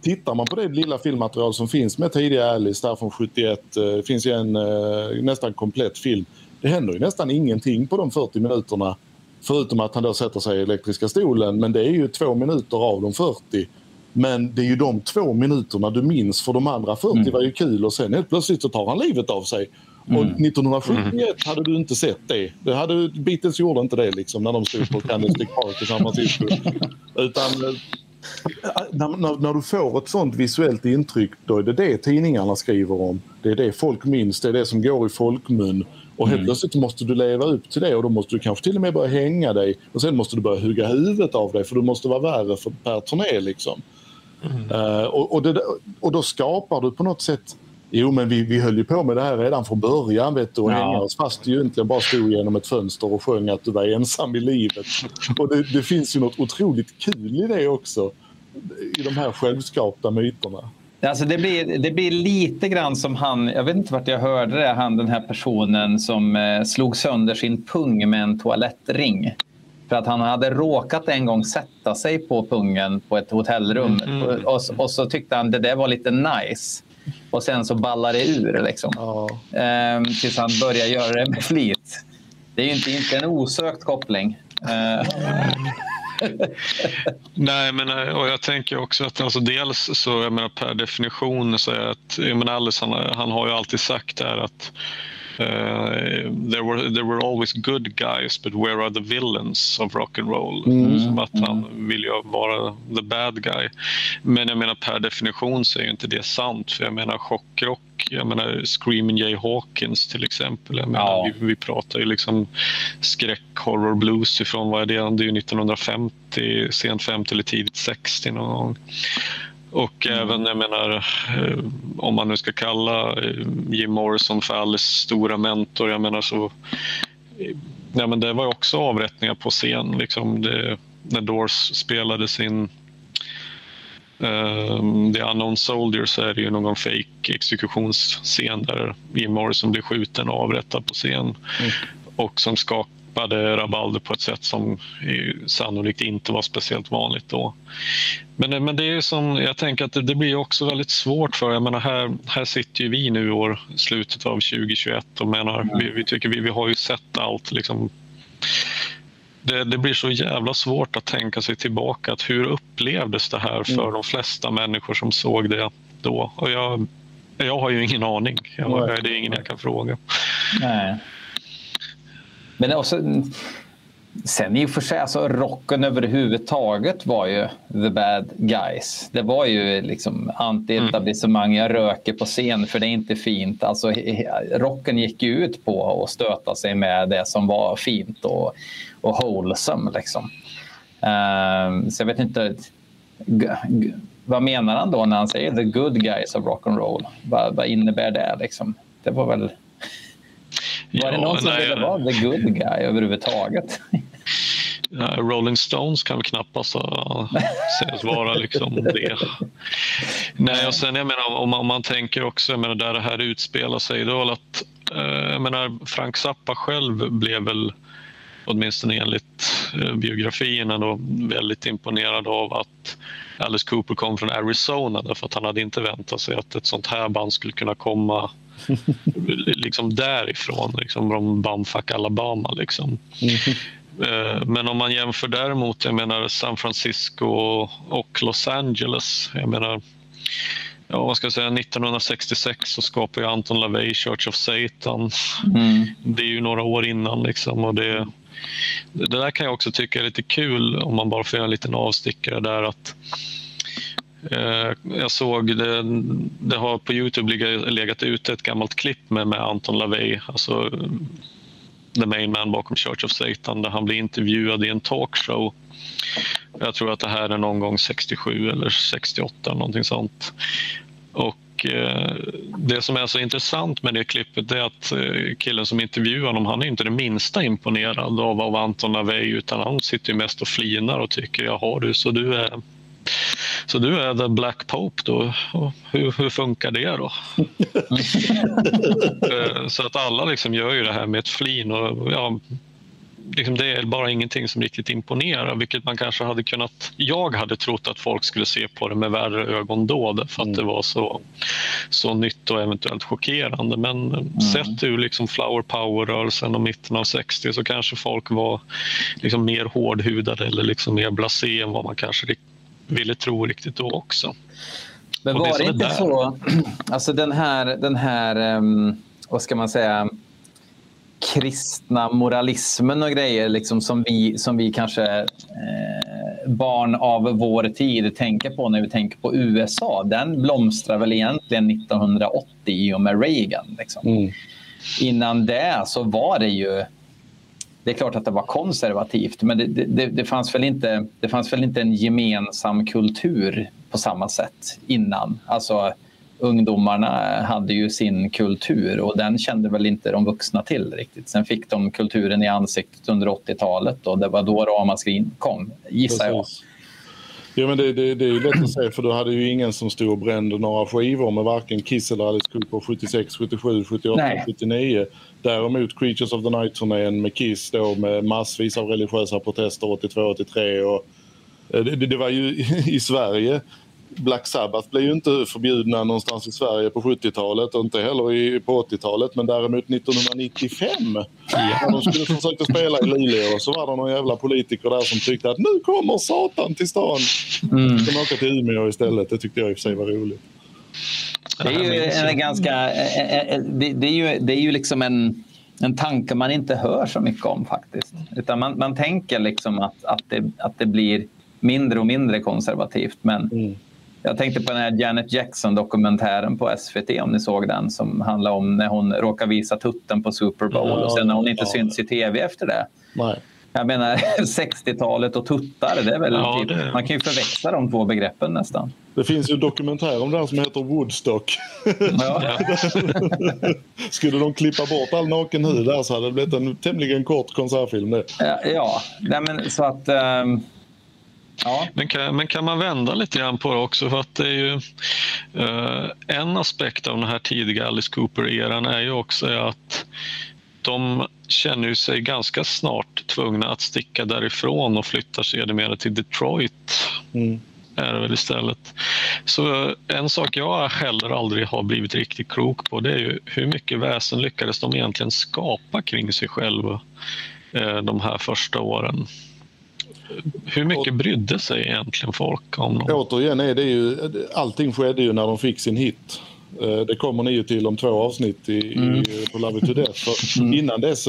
tittar man på det lilla filmmaterial som finns med tidiga Alice där från 71, eh, det finns ju en eh, nästan komplett film. Det händer ju nästan ingenting på de 40 minuterna förutom att han då sätter sig i elektriska stolen. Men det är ju två minuter av de 40. Men det är ju de två minuterna du minns för de andra 40 mm. var ju kul och sen helt plötsligt så tar han livet av sig. Mm. Och 1971 mm. hade du inte sett det. det hade, Beatles gjorde inte det liksom när de stod på Candlestick Park i San Francisco. Utan eh, när, när, när, du får ett sånt visuellt intryck då är det det tidningarna skriver om. Det är det folk minns, det är det som går i folkmun. Och helt mm. plötsligt måste du leva upp till det och då måste du kanske till och med börja hänga dig och sen måste du börja hugga huvudet av dig för du måste vara värre för, per turné. Liksom. Mm. Uh, och, och, det, och, då skapar du på något sätt Jo, men vi, vi höll ju på med det här redan från början vet du, och ja. oss fast du egentligen bara stod genom ett fönster och sjöng att du var ensam i livet. Och det, det finns ju något otroligt kul i det också, i de här självskapta myterna. Alltså det, blir, det blir lite grann som han, jag vet inte vart jag hörde det, han den här personen som eh, slog sönder sin pung med en toalettring. För att han hade råkat en gång sätta sig på pungen på ett hotellrum mm. och, och, och, så tyckte han det där var lite nice. Och sen så ballar det ur liksom. Oh. Ehm, tills han börjar göra det med flit. Det är ju inte, inte en osökt koppling. Ehm. Nej, men eh, och jag tänker också att alltså dels så jag menar per definition så är att jag menar Alice han, han har ju alltid sagt där att Uh, there were there were always good guys, but where are the villains of rock and roll? Mm. Som att han vill ju vara the bad guy. Men jag menar per definition så är ju inte det sant. För jag menar chockrock, jag menar Screaming Jay Hawkins till exempel. Jag menar, ja. vi, vi pratar ju liksom skräck, horror, blues ifrån vad är det? Det är ju 1950, sent 50 eller tidigt 60 någon gång. Och mm. även, jag menar, eh, om man nu ska kalla eh, Jim Morrison för Alice stora mentor, jag menar så... Eh, ja, men det var också avrättningar på scen. Liksom det, när Doors spelade sin um, The Unknown Soldier så är det ju någon fake exekutionsscen där Jim Morrison blir skjuten och avrättad på scen. Mm. Och som skakar tappade Rabalder på ett sätt som sannolikt inte var speciellt vanligt då. Men, men det är som, jag tänker att det, det blir också väldigt svårt för, jag menar här, här sitter ju vi nu i år, slutet av 2021 och menar, mm. vi, vi, tycker vi, vi har ju sett allt liksom det, det, blir så jävla svårt att tänka sig tillbaka. Att hur upplevdes det här för mm. de flesta människor som såg det då? Och jag, jag har ju ingen aning. Jag, det är ingen jag kan fråga. Nej. Men också, sen i och för sig, alltså rocken överhuvudtaget var ju the bad guys. Det var ju liksom anti-etablissemang, jag röker på scen för det är inte fint. Alltså, rocken gick ju ut på att stöta sig med det som var fint och, och wholesome. Liksom. Um, så jag vet inte, vad menar han då när han säger the good guys of rock and roll? Vad, vad innebär det? Liksom? Det var väl var det någon som nej, ville vara the good guy överhuvudtaget? Rolling Stones kan väl knappast sägas vara liksom det. Nej, och sen jag menar, om man, om man tänker också, jag menar, där det här utspelar sig, då att eh, jag menar, Frank Zappa själv blev väl åtminstone enligt eh, biografierna då, väldigt imponerad av att Alice Cooper kom från Arizona därför att han hade inte väntat sig att ett sånt här band skulle kunna komma liksom därifrån, liksom från Bumfuck Alabama. Liksom. Mm. Men om man jämför däremot, jag menar San Francisco och Los Angeles. Jag menar, ja, vad ska jag säga, 1966 så skapade Anton LaVey Church of Satan. Mm. Det är ju några år innan. Liksom, och det, det där kan jag också tycka är lite kul om man bara får göra en liten avstickare där. att Eh, Eh, jag såg det, det har på Youtube legat ute ett gammalt klipp med, med Anton LaVey, alltså the main man bakom Church of Satan, där han blir intervjuad i en talkshow. Jag tror att det här är någon gång 67 eller 68, någonting sånt. Och eh, det som är så intressant med det klippet är att eh, killen som intervjuar honom, han är inte det minsta imponerad av, av Anton LaVey utan han sitter mest och flinar och tycker jaha du, så du är så du är the Black Pope då. Hur, hur funkar det då? Eh, så att alla liksom gör ju det här med ett flin och ja, liksom det är bara ingenting som riktigt imponerar, vilket man kanske hade kunnat... Jag hade trott att folk skulle se på det med värre ögon då, för att mm. det var så, så nytt och eventuellt chockerande. Men mm. sett ur liksom flower power-rörelsen och mitten av 60 så kanske folk var liksom mer hårdhudade eller liksom mer blasé än vad man kanske ville tro riktigt då också. Men var det, det inte så, alltså den här, den här um, vad ska man säga, kristna moralismen och grejer liksom som, vi, som vi kanske eh, barn av vår tid tänker på när vi tänker på USA. Den blomstrar väl egentligen 1980 i och med Reagan. Liksom. Mm. Innan det så var det ju det är klart att det var konservativt, men det, det, det, fanns väl inte, det fanns väl inte en gemensam kultur på samma sätt innan. Alltså, ungdomarna hade ju sin kultur och den kände väl inte de vuxna till riktigt. Sen fick de kulturen i ansiktet under 80-talet och det var då ramaskrin kom, gissar jag. Ja, men det, det, det är lätt att säga för du hade ju ingen som stod och brände några skivor med varken Kiss eller Alice Cooper 76, 77, 78, Nej. 79. Däremot Creatures of the Night-turnén med Kiss då med massvis av religiösa protester 82, 83 och eh, det, det var ju i Sverige Black Sabbath blev ju inte förbjudna någonstans i Sverige på 70-talet och inte heller i, på 80-talet men däremot 1995 ja. när de skulle försöka spela i Luleå så var det någon jävla politiker där som tyckte att nu kommer Satan till stan. Mm. Ska åka till Umeå istället. Det tyckte jag i och för sig var roligt. Det är ju en ganska... Eh, eh, eh, det, är ju, det är ju liksom en, en tanke man inte hör så mycket om faktiskt. Utan man, man tänker liksom att, att, det, att det blir mindre och mindre konservativt. Men mm. Jag tänkte på den här Janet Jackson-dokumentären på SVT, om ni såg den, som handlar om när hon råkar visa tutten på Super Bowl ja, och sen när hon inte ja. syns i tv efter det. Nej. Jag menar 60-talet och tuttar, det är väl ja, typ, det... man kan ju förväxla de två begreppen nästan. Det finns ju en dokumentär om det här som heter Woodstock. Ja. Skulle de klippa bort all naken hud där så hade det blivit en tämligen kort konsertfilm det. Ja, ja. Nej, men så att... Um Ja. Men, kan, men kan man vända lite grann på det också? För att det är ju, uh, en aspekt av den här tidiga Alice Cooper-eran är ju också att de känner sig ganska snart tvungna att sticka därifrån och flyttar sedermera till Detroit. Mm. Är det väl istället. Så en sak jag heller aldrig har blivit riktigt klok på det är ju hur mycket väsen lyckades de egentligen skapa kring sig själva eh, de här första åren hur mycket brydde sig egentligen folk om dem? Återigen är det ju, allting skedde ju när de fick sin hit. Eh, det kommer ni ju till om två avsnitt i, mm. i, på Love To Death. Mm. Innan dess,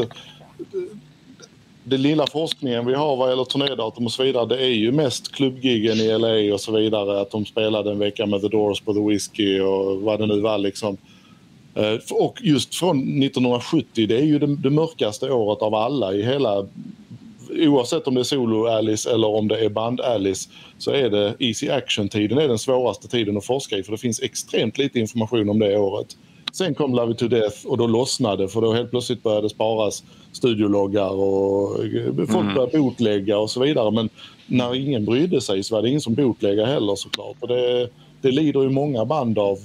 det lilla forskningen vi har vad gäller turnédatum och så vidare, det är ju mest klubbgiggen i LA och så vidare. Att de spelade en vecka med The Doors på The Whiskey och vad det nu var liksom. Eh, och just från 1970, det är ju det, det mörkaste året av alla i hela oavsett om det är solo-Alice eller om det är band-Alice så är det easy action-tiden är den svåraste tiden att forska i för det finns extremt lite information om det året. Sen kom Love It To Death och då lossnade för då helt plötsligt började sparas studiologgar och folk mm. började botlägga och så vidare. Men när ingen brydde sig så var det ingen som botlägga heller såklart. Och det, det lider ju många band av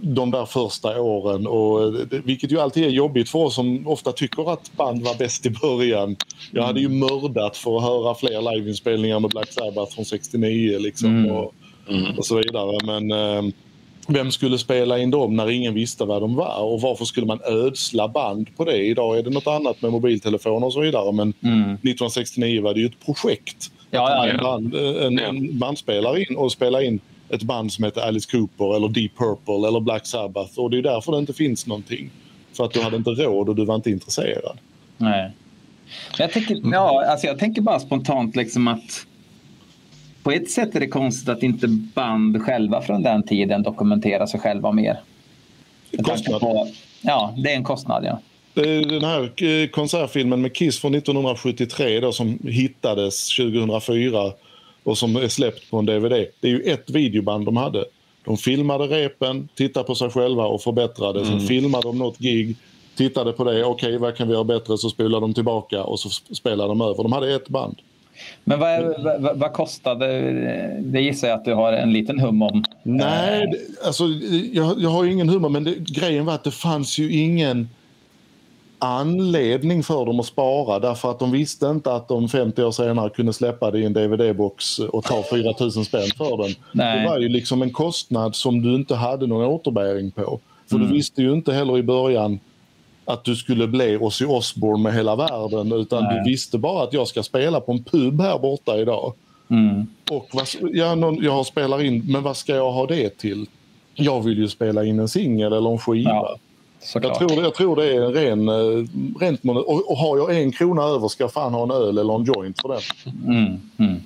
de där första åren. Och, vilket ju alltid är jobbigt för oss som ofta tycker att band var bäst i början. Jag hade ju mm. mördat för att höra fler liveinspelningar med Black Sabbath från 69 liksom, mm. Och, mm. och, så vidare. Men eh, vem skulle spela in dem när ingen visste vad de var och varför skulle man ödsla band på det? Idag är det något annat med mobiltelefoner och så vidare men mm. 1969 var det ju ett projekt. Ja, ja, ja. En, band, en, en bandspelare in och spela in ett band som heter Alice Cooper eller Deep Purple eller Black Sabbath och det är därför det inte finns någonting. För att du hade inte råd och du var inte intresserad. Nej. Jag tänker, ja, alltså jag tänker bara spontant liksom att på ett sätt är det konstigt att inte band själva från den tiden dokumenterar sig själva mer. Kostnad. På, ja, det är en kostnad, ja. Den här eh, konsertfilmen med Kiss från 1973 då, som hittades 2004 och som är släppt på en DVD. Det är ju ett videoband de hade. De filmade repen, tittade på sig själva och förbättrade. Mm. Sen filmade de något gig, tittade på det. Okej, okay, vad kan vi göra bättre? Så spolade de tillbaka och så spelade de över. De hade ett band. Men vad, vad, vad kostade det? gissar jag att du har en liten hum om. Nej, alltså, jag, jag har ingen hum om men det, grejen var att det fanns ju ingen anledning för dem att spara därför att de visste inte att de 50 år senare kunde släppa det i en DVD-box och ta 4 000 spänn för den. Nej. Det var ju liksom en kostnad som du inte hade någon återbäring på. För mm. du visste ju inte heller i början att du skulle bli Ozzy Osbourne med hela världen utan Nej. du visste bara att jag ska spela på en pub här borta idag. Mm. Och vad, ja, någon, jag spelar in, men vad ska jag ha det till? Jag vill ju spela in en singel eller en skiva. Ja. Jag tror, jag tror det är en ren, eh, rent och, och har jag en krona över ska jag fan ha en öl eller en joint för den. Mm, mm.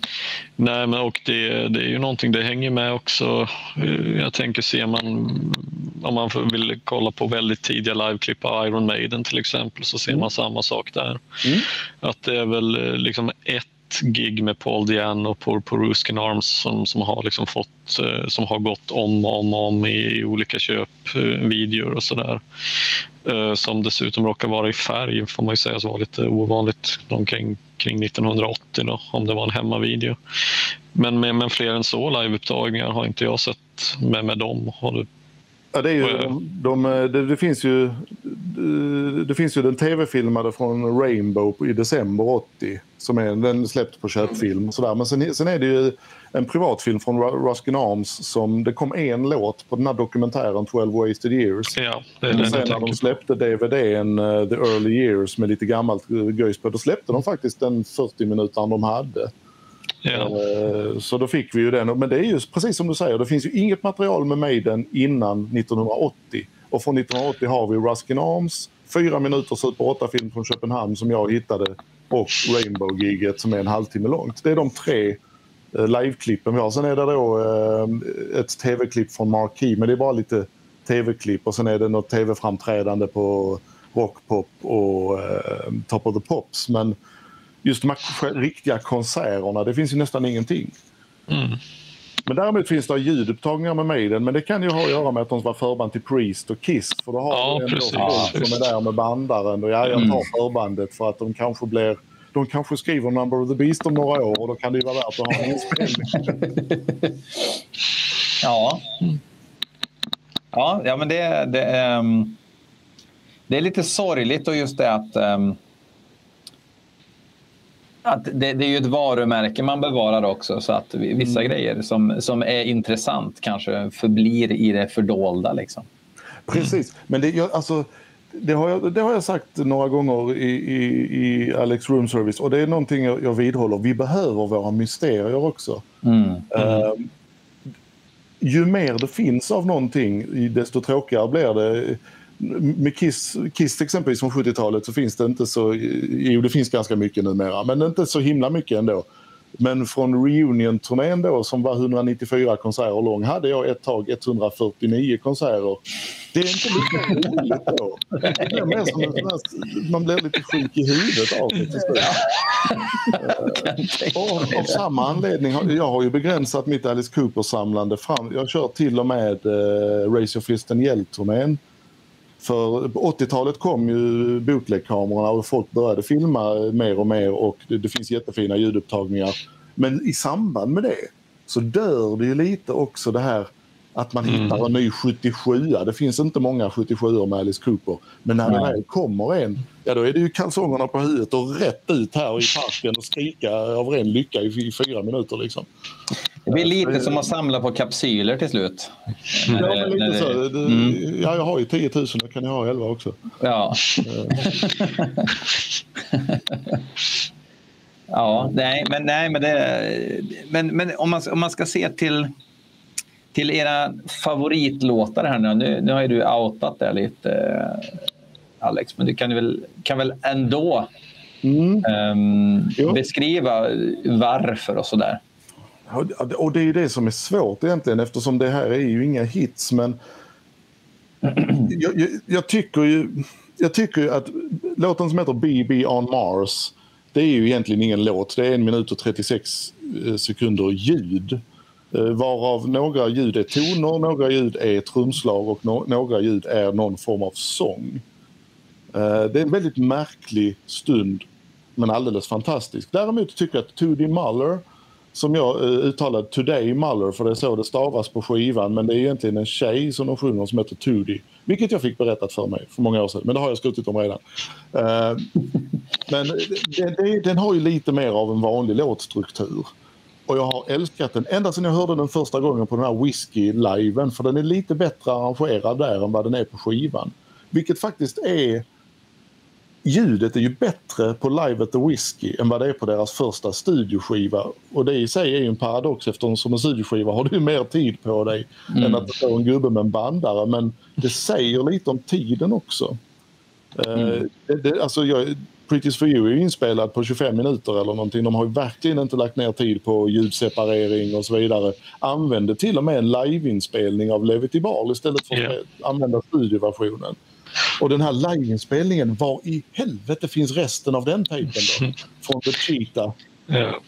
Nej, men och det, det är ju någonting, det hänger med också. Eh, jag tänker, ser man om man vill kolla på väldigt tidiga liveklipp av Iron Maiden till exempel så ser man mm. samma sak där. Mm. Att det är väl eh, liksom ett gig med Paul Diano på, på Ruskin Arms som, som, har liksom fått, eh, som har gått om och om, om i olika köpvideor och sådär. Eh, som dessutom råkar vara i färg får man ju säga så var lite ovanligt omkring kring 1980 då, om det var en hemmavideo. Men, men fler än så liveupptagningar har inte jag sett med, med dem. Och det Ja, det, är ju, de, de, det, finns ju, det, det finns ju den tv-filmade från Rainbow i december 80 som är den släppt på köpfilm. Och sådär. Men sen, sen är det ju en privatfilm från Ruskin Arms som det kom en låt på den här dokumentären 12 Wasted Years. Ja, det är den sen när de släppte DVDn uh, eh, The Early Years med lite gammalt göjs på, då släppte de faktiskt den 40 minuter de hade. Ja. Eh, så då fick vi ju den. Men det är ju precis som du säger, det finns ju inget material med Maiden innan 1980. Och från 1980 har vi Ruskin Arms, fyra minuter Super 8-film från Köpenhamn som jag hittade och Rainbow-giget som är en halvtimme långt. Det är de tre eh, liveklippen vi har. Sen är det då eh, ett tv-klipp från Marquee, men det är bara lite tv-klipp och sen är det något tv-framträdande på Rockpop och Top of the Pops. Men just de här riktiga konserterna, det finns ju nästan ingenting. Mm. Men däremot finns det ljudupptagningar med Maiden, men det kan ju ha att göra med att de var förband till Priest och Kiss. För då har ja, du ändå precis, folk som är där med bandaren och ja, jag tar mm. förbandet för att de kanske blir de kanske skriver Number of the Beast om några år och då kan det ju vara värt att ha en inspelning. ja. Ja, ja men det, det, um, det är lite sorgligt och just det att um, att det, det, är ju ett varumärke man bevarar också så att vissa mm. grejer som, som är intressant kanske förblir i det fördolda. Liksom. Precis, men det, jag, alltså, det, har jag, det har jag sagt några gånger i, i, i Alex Room Service och det är någonting jag, jag vidhåller. Vi behöver våra mysterier också. Mm. Mm. Uh, ju mer det finns av någonting desto tråkigare blir det med Kiss, Kiss exempelvis från 70-talet så finns det inte så, jo det finns ganska mycket numera, men inte så himla mycket ändå. Men från reunion-turnén då som var 194 konserter lång hade jag ett tag 149 konserter. Det är inte lika roligt då. Det är mer som man blir lite sjuk i huvudet av det till slut. Och av samma anledning, jag har ju begränsat mitt Alice Cooper-samlande fram. Jag kör till och med uh, Raise Your Fist and Yell-turnén för på 80-talet kom ju bootleg-kamerorna och folk började filma mer och mer och det, det, finns jättefina ljudupptagningar. Men i samband med det så dör det ju lite också det här att man mm. hittar en ny 77 Det finns inte många 77 med Alice Cooper. Men när Nej. det väl kommer en, ja då är det ju kalsongerna på huvudet och rätt ut här i parken och skrika av ren lycka i, i fyra minuter liksom. Det blir lite som att samla på kapsyler till slut. Ja, men lite så. Mm. Ja, jag har ju 10 000, då kan jag ha 11 också. Ja. ja, nej, men, nej, men, det, men, men om, man, om man ska se till, till era favoritlåtar här nu. nu. Nu har ju du outat det lite, Alex, men du kan väl, kan väl ändå mm. um, beskriva varför och sådär. Och det är ju det som är svårt egentligen eftersom det här är ju inga hits men jag, jag, jag tycker ju jag tycker att låten som heter BB on Mars det är ju egentligen ingen låt. Det är en minut och 36 eh, sekunder ljud. Eh, varav några ljud är toner, några ljud är trumslag och no några ljud är någon form av sång. Eh, det är en väldigt märklig stund men alldeles fantastisk. Däremot tycker jag att 2D Muller som jag eh, uttalade Today Muller för det är så det stavas på skivan men det är egentligen en tjej som de sjunger som heter Tudy. Vilket jag fick berättat för mig för många år sedan men det har jag skrutit om redan. Uh, men det, det, den har ju lite mer av en vanlig låtstruktur. Och jag har älskat den ända sedan jag hörde den första gången på den här Whiskey-liven för den är lite bättre arrangerad där än vad den är på skivan. Vilket faktiskt är ljudet är ju bättre på Live at the Whiskey än vad det är på deras första studioskiva. Och det i sig är ju en paradox eftersom som en studioskiva har du mer tid på dig mm. än att få en gubbe med en bandare. Men det säger lite om tiden också. Eh, mm. Uh, det, det, alltså jag, Pretty's for you är ju inspelad på 25 minuter eller någonting. De har ju verkligen inte lagt ner tid på ljudseparering och så vidare. Använde till och med en liveinspelning av Levity Ball istället för att yeah. använda studioversionen. Och den här liveinspelningen, var i helvete finns resten av den tejpen då? Från The Cheetah. Ja.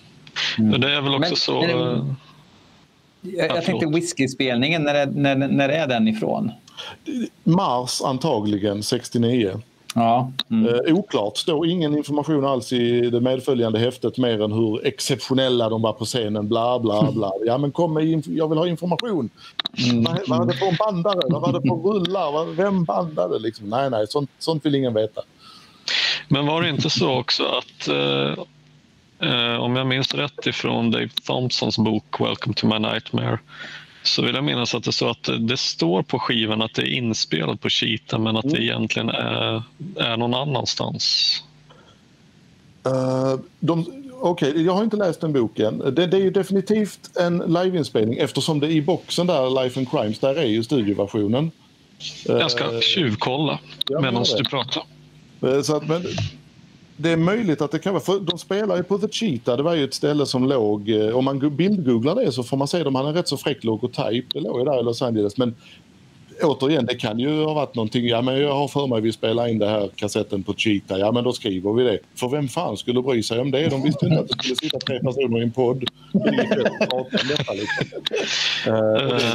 Men det är väl också men, så... Men, eh, jag, jag tänkte whisky-spelningen, när, när, när är den ifrån? Mars antagligen, 69. Ja. Mm. Eh, oklart. Står ingen information alls i det medföljande häftet mer än hur exceptionella de var på scenen. Bla, bla, bla. Ja, men kom med jag vill ha information. Mm. Vad, vad hade på en bandare? Vad var det på rullar? Vem bandade? Liksom. Nej, nej, sånt, sånt vill ingen veta. Men var det inte så också att eh, eh, om jag minns rätt ifrån Dave Thompsons bok Welcome to my nightmare så vill jag minnas att det står att det står på skivan att det är inspelat på Cheetah men att det mm. egentligen är, är någon annanstans. Uh, Okej, okay, jag har inte läst den boken. Det, det är ju definitivt en liveinspelning eftersom det i boxen där, Life and Crimes, där är ju studioversionen. Jag ska uh, tjuvkolla medan du pratar. Uh, så att, men, det är möjligt att det kan vara, för de spelar ju på The Cheetah, det var ju ett ställe som låg, eh, om man bildgooglar det så får man se, de hade en rätt så fräck logotyp, det låg ju där i Los Angeles. Men återigen, det kan ju ha varit någonting, ja men jag har för mig vi spelar in den här kassetten på Cheetah, ja men då skriver vi det. För vem fan skulle bry sig om det? De visste inte att det skulle sitta tre personer i en podd. Det är liksom. uh,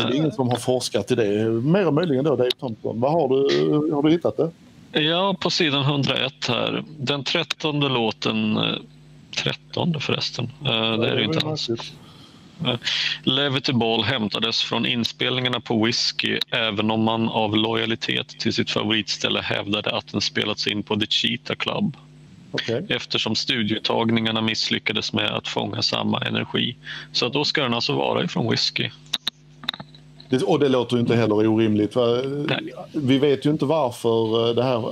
det är ingen som har forskat i det, mer än möjligen då Dave Thompson. Vad har du, har du hittat det? Ja, på sidan 101 här. Den trettonde låten, eh, trettonde förresten, eh, det är det inte alls. Eh, Levity Ball hämtades från inspelningarna på Whiskey även om man av lojalitet till sitt favoritställe hävdade att den spelats in på The Cheetah Club. Okay. Eftersom studiotagningarna misslyckades med att fånga samma energi. Så då ska den alltså vara ifrån Whiskey. Det, och det låter ju inte heller orimligt. Vi vet ju inte varför eh, det här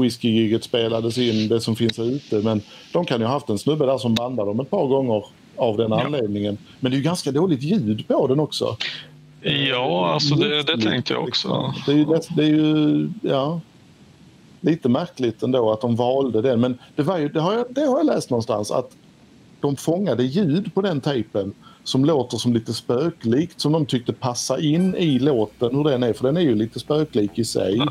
whisky-giget spelades in, det som finns ute. Men de kan ju ha haft en snubbe där som bandade dem ett par gånger av den ja. anledningen. Men det är ju ganska dåligt ljud på den också. Ja, alltså det, det tänkte jag också. Det är ju, det är ju ja, lite märkligt ändå att de valde den. Men det, var ju, det, har jag, det har jag läst någonstans att de fångade ljud på den tejpen som låter som lite spöklikt som de tyckte passa in i låten hur den är för den är ju lite spöklik i sig. Mm.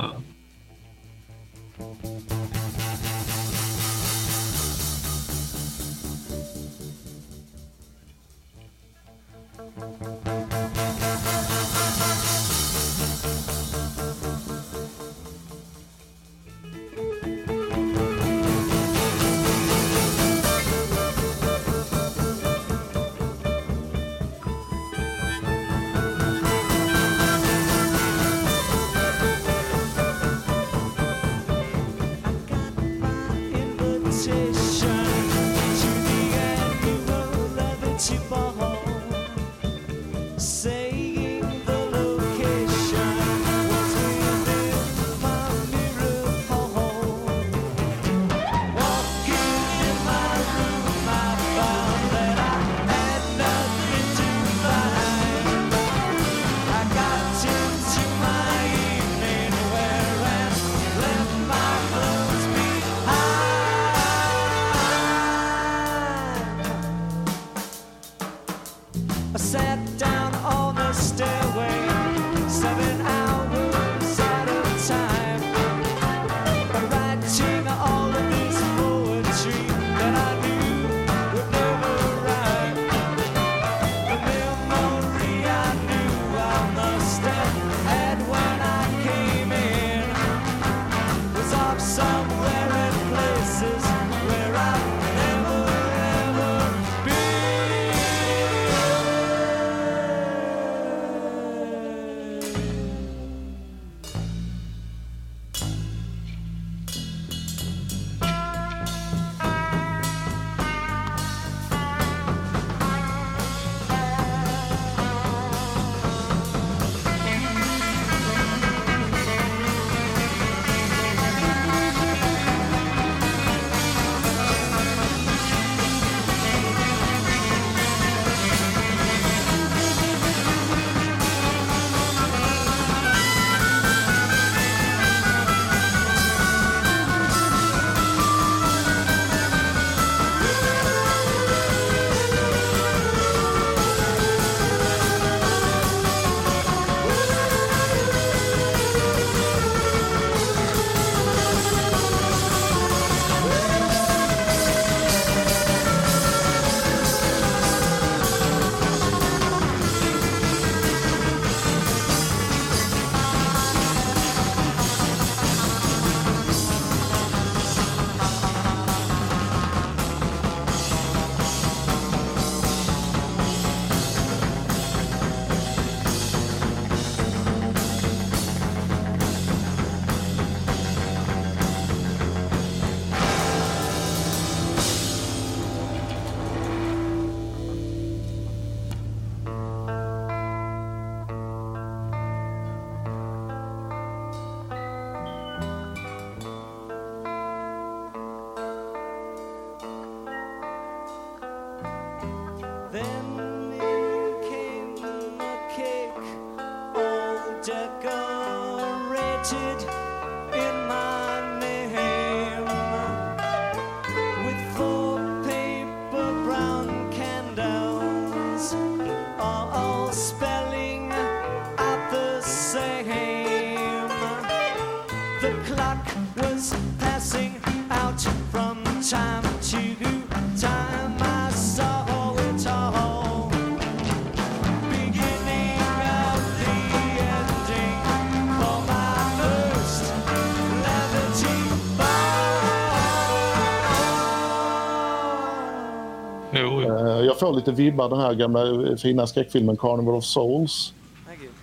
Får lite vibbar den här gamla fina skräckfilmen Carnival of Souls.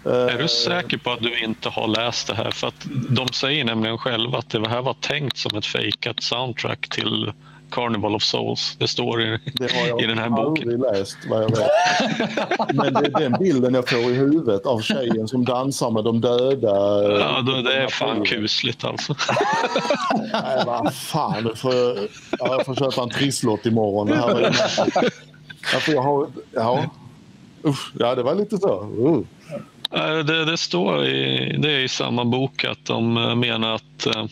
Eh, Är du säker på att du inte har läst det här? För att de säger nämligen själva att det här var tänkt som ett fejkat soundtrack till Carnival of Souls. Det står i, Det har jag i den här boken. aldrig läst vad jag vet. Men det är den bilden jag får i huvudet av tjejen som dansar med de döda. Ja, då, det är fan kusligt alltså. Nej, vad fan. Får jag, ja, jag får köpa en trisslott imorgon. Det här var ja, för jag har, ja. Usch, ja, det var lite så. Uh. Det, det står i, det är i samma bok att de eh, menar att eh,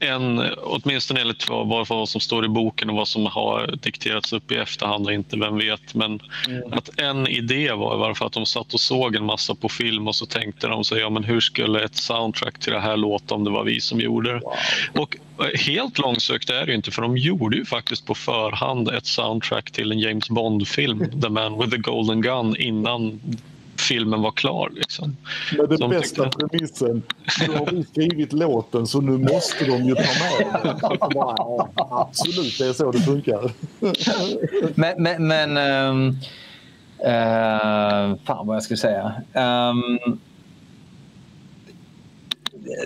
en, åtminstone enligt vad, som står i boken och vad som har dikterats upp i efterhand, och inte vem vet, men att en idé var i varje fall att de satt och såg en massa på film och så tänkte de sig, ja men hur skulle ett soundtrack till det här låta om det var vi som gjorde det? Och eh, helt långsökt är det ju inte, för de gjorde ju faktiskt på förhand ett soundtrack till en James Bond-film, The Man with the Golden Gun, innan filmen var klar. Liksom. Med den Som bästa tyckte- premissen. Nu har vi skrivit låten så nu måste de ju ta med den. Absolut, det är så det funkar. Men, men, men ehm, eh, fan vad jag skulle säga. Ehm,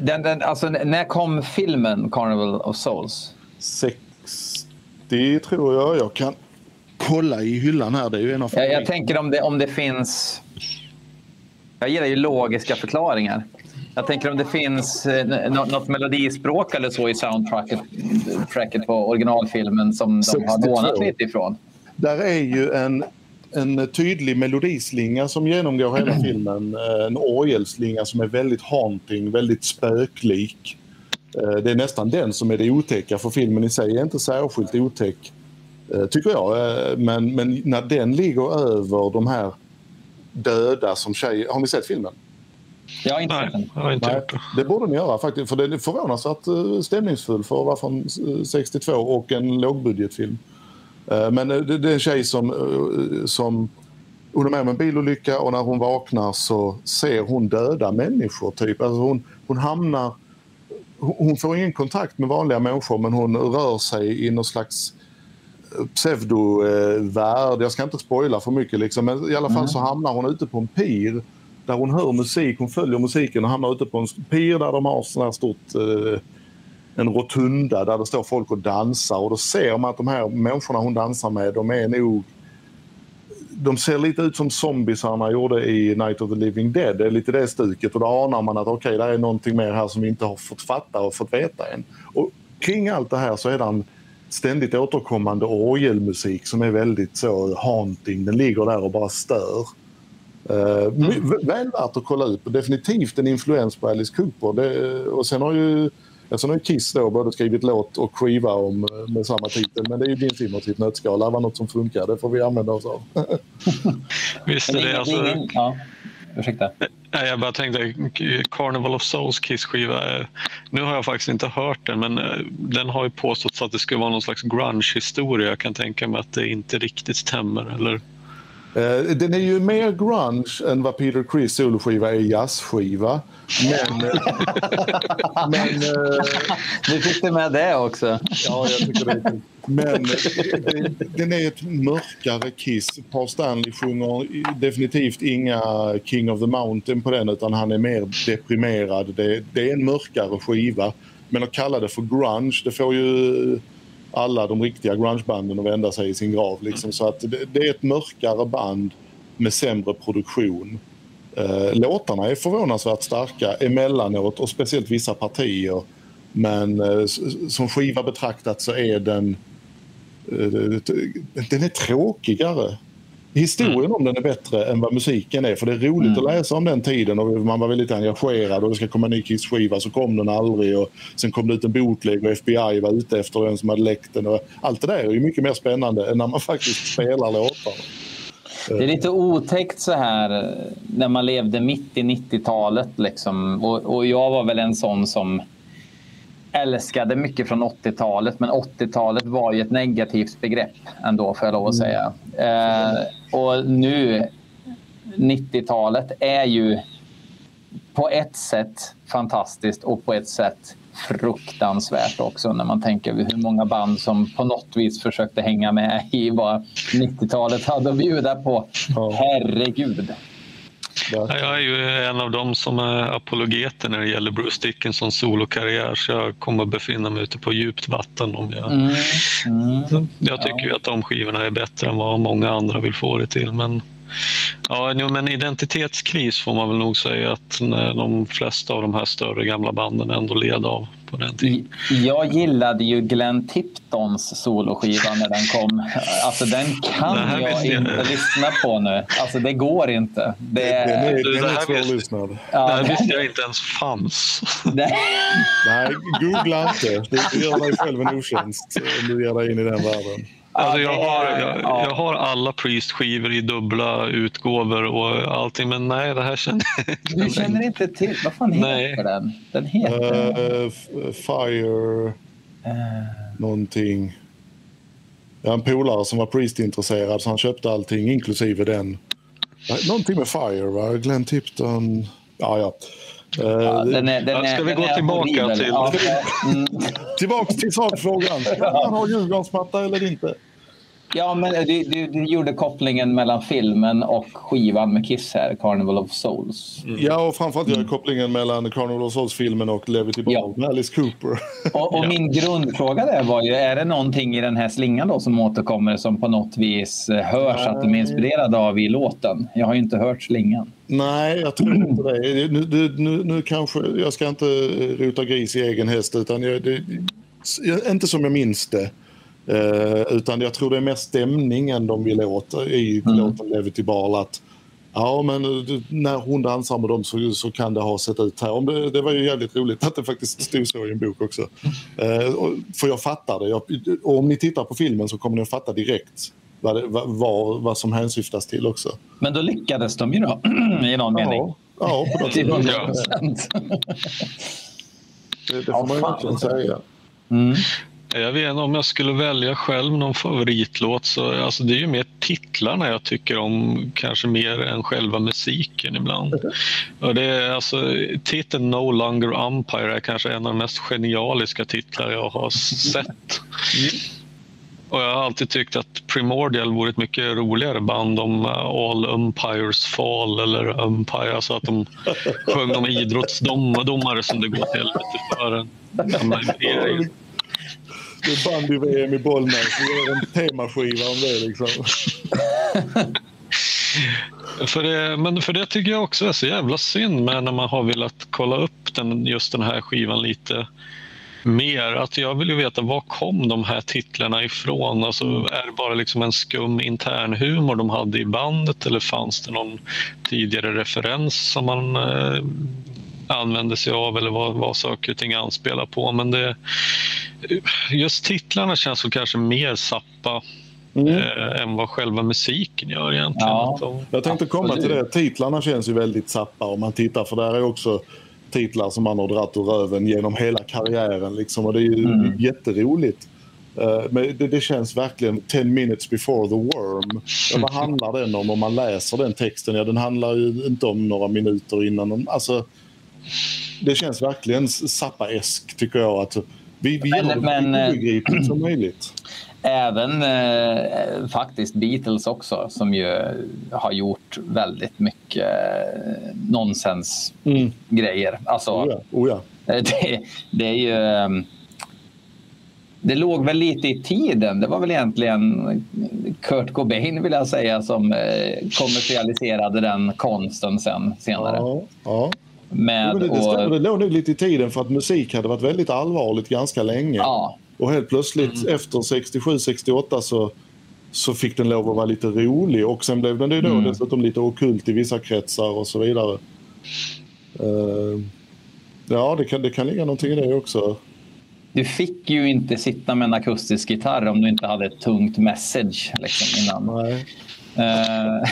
den, den, alltså, när kom filmen Carnival of Souls? 60 tror jag. Jag kan kolla i hyllan här. Det är ju en av Jag, jag tänker om det, om det finns... Jag gillar ju logiska förklaringar. Jag tänker om det finns eh, nå- något melodispråk eller så i soundtracket tracket på originalfilmen som de 62. har lånat lite ifrån. Där är ju en, en tydlig melodislinga som genomgår hela filmen. Eh, En orgelslinga som är väldigt haunting, väldigt spöklik. Eh, Det är nästan den som är det otäcka för filmen i sig är inte särskilt otäck. eh, Tycker jag. Men, men när den ligger över de här döda som tjejer... Har ni sett filmen? Jag har inte sett Nej, den. jag har inte Nej, det. borde ni göra faktiskt. För den är förvånansvärt stämningsfull för att vara från eh, 62 och en lågbudgetfilm. Eh, Men eh, det är en tjej som, eh, som hon är med om en bilolycka och när hon vaknar så ser hon döda människor. Typ. Alltså hon, hon hamnar... Hon hon får ingen kontakt med vanliga människor men hon rör sig i någon slags pseudovärld. Jag ska inte spoila för mycket liksom, men i alla fall så hamnar hon ute på en pir där hon hör musik, hon följer musiken och hamnar ute på en pir där de har sån här stort eh, en rotunda där det står folk och dansar och då ser man att de här människorna hon dansar med de är nog de ser lite ut som zombiesarna gjorde i Night of the Living Dead. Det är lite det stuket och då anar man att okej, okay, det är någonting mer här som vi inte har fått fatta och fått veta än. Och kring allt det här så är det en ständigt återkommande orgelmusik som är väldigt så haunting. Den ligger där och bara stör. Uh, Väl värt att kolla upp. Definitivt en influens på Alice Cooper. Det, och sen har ju Sen har ju Kiss då både skrivit låt och skiva om, eh, med samma titel. Men det är ju din film i ett nötskal. Det var något som funkar. Det får vi använda oss av. Visst är det alltså... ja, ursäkta. Nej, jag bara tänkte Carnival of Souls Kiss-skiva. eh, Nu har jag faktiskt inte hört den, men eh, den har ju påståtts att det skulle vara någon slags grunge-historia. Jag kan tänka mig att det inte riktigt stämmer. Eller? Eh, Den är ju mer grunge än vad Peter Criss soloskiva är jazzskiva. Men... eh, men eh, Du fick det med det också. ja, jag tycker det. Men eh, den är ett mörkare Kiss. Paul Stanley sjunger definitivt inga King of the Mountain på den utan han är mer deprimerad. Det, det är en mörkare skiva. Men att kalla det för grunge, det får ju alla de riktiga grungebanden att vända sig i sin grav. Liksom. Så att det, det är ett mörkare band med sämre produktion. Eh, låtarna är förvånansvärt starka emellanåt och speciellt vissa partier. Men eh, som skiva betraktat så är den, eh, den är tråkigare historien om den är bättre än vad musiken är. För det är roligt att läsa om den tiden och man var väldigt engagerad och det ska komma en ny Kiss-skiva så kom den aldrig och sen kom det ut en bootleg och FBI var ute efter den som hade läckt den. Och allt det där är ju mycket mer spännande än när man faktiskt spelar låtarna. Det är lite otäckt så här eh, när man levde mitt i 90-talet. Liksom. Och, och jag var väl en sån som älskade mycket från 80-talet. Men 80-talet var ju ett negativt begrepp ändå, får jag lov att säga. Eh, och nu, 90-talet är ju på ett sätt fantastiskt och på ett sätt fruktansvärt också när man tänker hur många band som på något vis försökte hänga med i vad 90-talet hade att bjuda på. Herregud. Ja, Jag är ju en av dem som är apologeter när det gäller Bruce Dickinsons solokarriär så jag kommer att befinna mig ute på djupt vatten om jag... Mm. Mm. Jag tycker ju att de skivorna är bättre än vad många andra vill få det till. Men, ja, men identitetskris får man väl nog säga att när de flesta av de här större gamla banden ändå led av på den tiden. Jag gillade ju Glenn Tiptons soloskiva när den kom. Alltså den kan Det jag jag. inte lyssna på nu. Alltså det går inte. Det, Den är, den det är här svårlyssnad. det ja, här visste jag inte ens fanns. det, Nej, googla inte. Du gör dig själv en otjänst om du ger dig in i den världen. Alltså jag, har, jag, ja. jag har alla Priest-skivor i dubbla utgåvor och allting, men nej, det här känner jag du känner inte till. Vad fan heter Nej. den? Den heter... Uh, fire eh, någonting. Jag har en polare som var Priest-intresserad så han köpte allting inklusive den. Någonting med Fire va? Glenn Tipton. Ja, ja. Eh, ja, den är, den är, ska vi gå tillbaka till- Ja, mm. Tillbaks till sakfrågan. Ska man ha Djurgårdsmatta eller inte? Ja, men du, du, du gjorde kopplingen mellan filmen och skivan med Kiss här, Carnival of Souls. Ja, och framförallt gör jag kopplingen mellan Carnival of Souls-filmen och Levity Ball Ja. med Alice Cooper. Och, och Ja. min grundfråga där var ju, är det någonting i den här slingan då som återkommer som på något vis eh, hörs att de är inspirerade av i låten? Jag har ju inte hört slingan. Nej, jag tror inte det. Nu, nu, nu, kanske, jag ska inte rota gris i egen häst, utan jag, det, inte som jag minns det. Eh, utan jag tror det är mer stämningen de vill åt i Mm. låten Levity Ball. Att, ja, men eh, när hon dansar med dem så, så kan det ha sett ut här. Om det, det var ju jävligt roligt att det faktiskt stod så i en bok också. Eh, och- för jag fattar det. Jag, och om ni tittar på filmen så kommer ni att fatta direkt vad, det, vad, vad, vad som hänsyftas till också. Men då lyckades de ju då, i någon mening. Ja, ja på något Till sätt. 100 Ja. procent. Det, det får Ja, man ju verkligen säga. Mm. Jag vet inte om jag skulle välja själv någon favoritlåt så alltså det är ju mer titlarna jag tycker om kanske mer än själva musiken ibland. Och det är alltså titeln No Longer Umpire är kanske en av de mest genialiska titlar jag har sett. Och jag har alltid tyckt att Primordial vore ett mycket roligare band om uh, All Umpires Fall eller Umpire, alltså att de sjöng om idrottsdomare som det går till helvete för. Det är bandy-VM i Bollnäs. Vi gör en temaskiva om det. Liksom. För det, men för det tycker jag också är så jävla synd med när man har velat kolla upp den, just den här skivan lite mer. Att jag vill ju veta var kom de här titlarna ifrån? Alltså, är det bara liksom en skum internhumor de hade i bandet eller fanns det någon tidigare referens som man eh, använde sig av eller vad, vad saker och ting anspelar på? Men det, just titlarna känns väl kanske mer sappa eh, än vad själva musiken gör egentligen. Ja. De- Jag tänkte komma till det. Titlarna känns ju väldigt sappa om man tittar. För där är också titlar som man har dratt ur röven genom hela karriären. Liksom. Och det är ju Mm. jätteroligt. Eh, Men det, det känns verkligen 10 minutes before the worm. Ja, vad handlar den om om man läser den texten? Ja, den handlar ju inte om några minuter innan. Alltså, det känns verkligen Zappa-esk tycker jag. Att vi, vi Men- gör det men, så eh, obegripligt som möjligt. Även eh, faktiskt Beatles också som ju har gjort väldigt mycket eh, nonsens-grejer. Alltså, Oh ja, oh ja. det, det är ju... ehm, Det låg väl lite i tiden. Det var väl egentligen Kurt Cobain vill jag säga som eh, kommersialiserade den konsten sen senare. Ja, ja. Med, Jo, men det, det, stämmer, det låg nog lite i tiden för att musik hade varit väldigt allvarligt ganska länge. ja, Och helt plötsligt efter 67-68 så så fick den lov att vara lite rolig och sen blev den ju då Mm. dessutom lite okult i vissa kretsar och så vidare. Eh, ja, det kan, det kan ligga någonting i det också. Du fick ju inte sitta med en akustisk gitarr om du inte hade ett tungt message liksom, innan. Nej. Eh,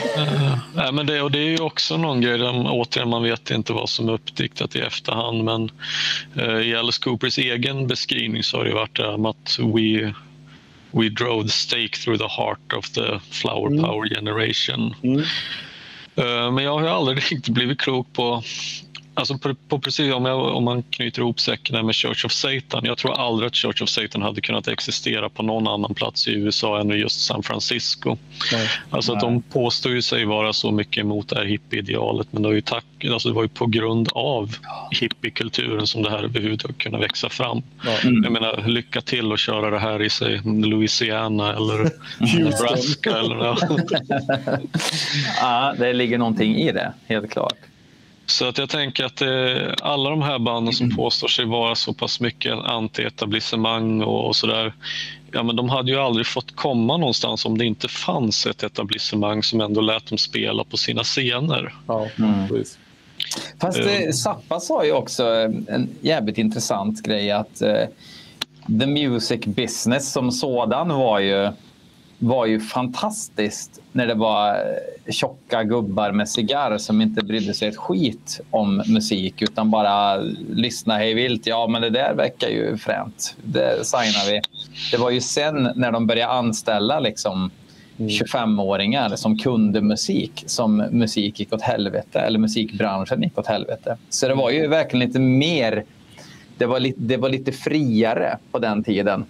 Nej, men det, och det är ju också någon grej, där, återigen man vet inte vad som är uppdiktat i efterhand men eh, i Alice Coopers egen beskrivning så har det varit det här med att we, we drove the stake through the heart of the flower Mm. power generation. Mm. Eh, Men jag har aldrig riktigt blivit klok på Alltså på, på precis om, jag, om man knyter ihop säcken med Church of Satan. Jag tror aldrig att Church of Satan hade kunnat existera på någon annan plats i USA än just San Francisco. Nej. Alltså att Nej. de påstår ju sig vara så mycket emot det här hippieidealet men det var ju, tack, alltså det var ju på grund av hippiekulturen som det här överhuvudtaget kunnat växa fram. Ja. Mm. Jag menar, lycka till att köra det här i sig Louisiana eller. Nebraska. Eller, ja. ja, det ligger någonting i det, helt klart. Så att jag tänker att eh, alla de här banden som påstår sig vara så pass mycket anti-etablissemang och, och sådär. Ja, men de hade ju aldrig fått komma någonstans om det inte fanns ett etablissemang som ändå lät dem spela på sina scener. Ja, Mm. Fast eh, Zappa sa ju också eh, en jävligt intressant grej att eh, the music business som sådan var ju, var ju fantastiskt när det var tjocka gubbar med cigarr som inte brydde sig ett skit om musik utan bara lyssna hej vilt. Ja, men det där verkar ju fränt. Det signar vi. Det var ju sen när de började anställa liksom 25-åringar som kunde musik som musik gick åt helvete eller musikbranschen gick åt helvete. Så det var ju verkligen lite mer. Det var lite, det var lite friare på den tiden.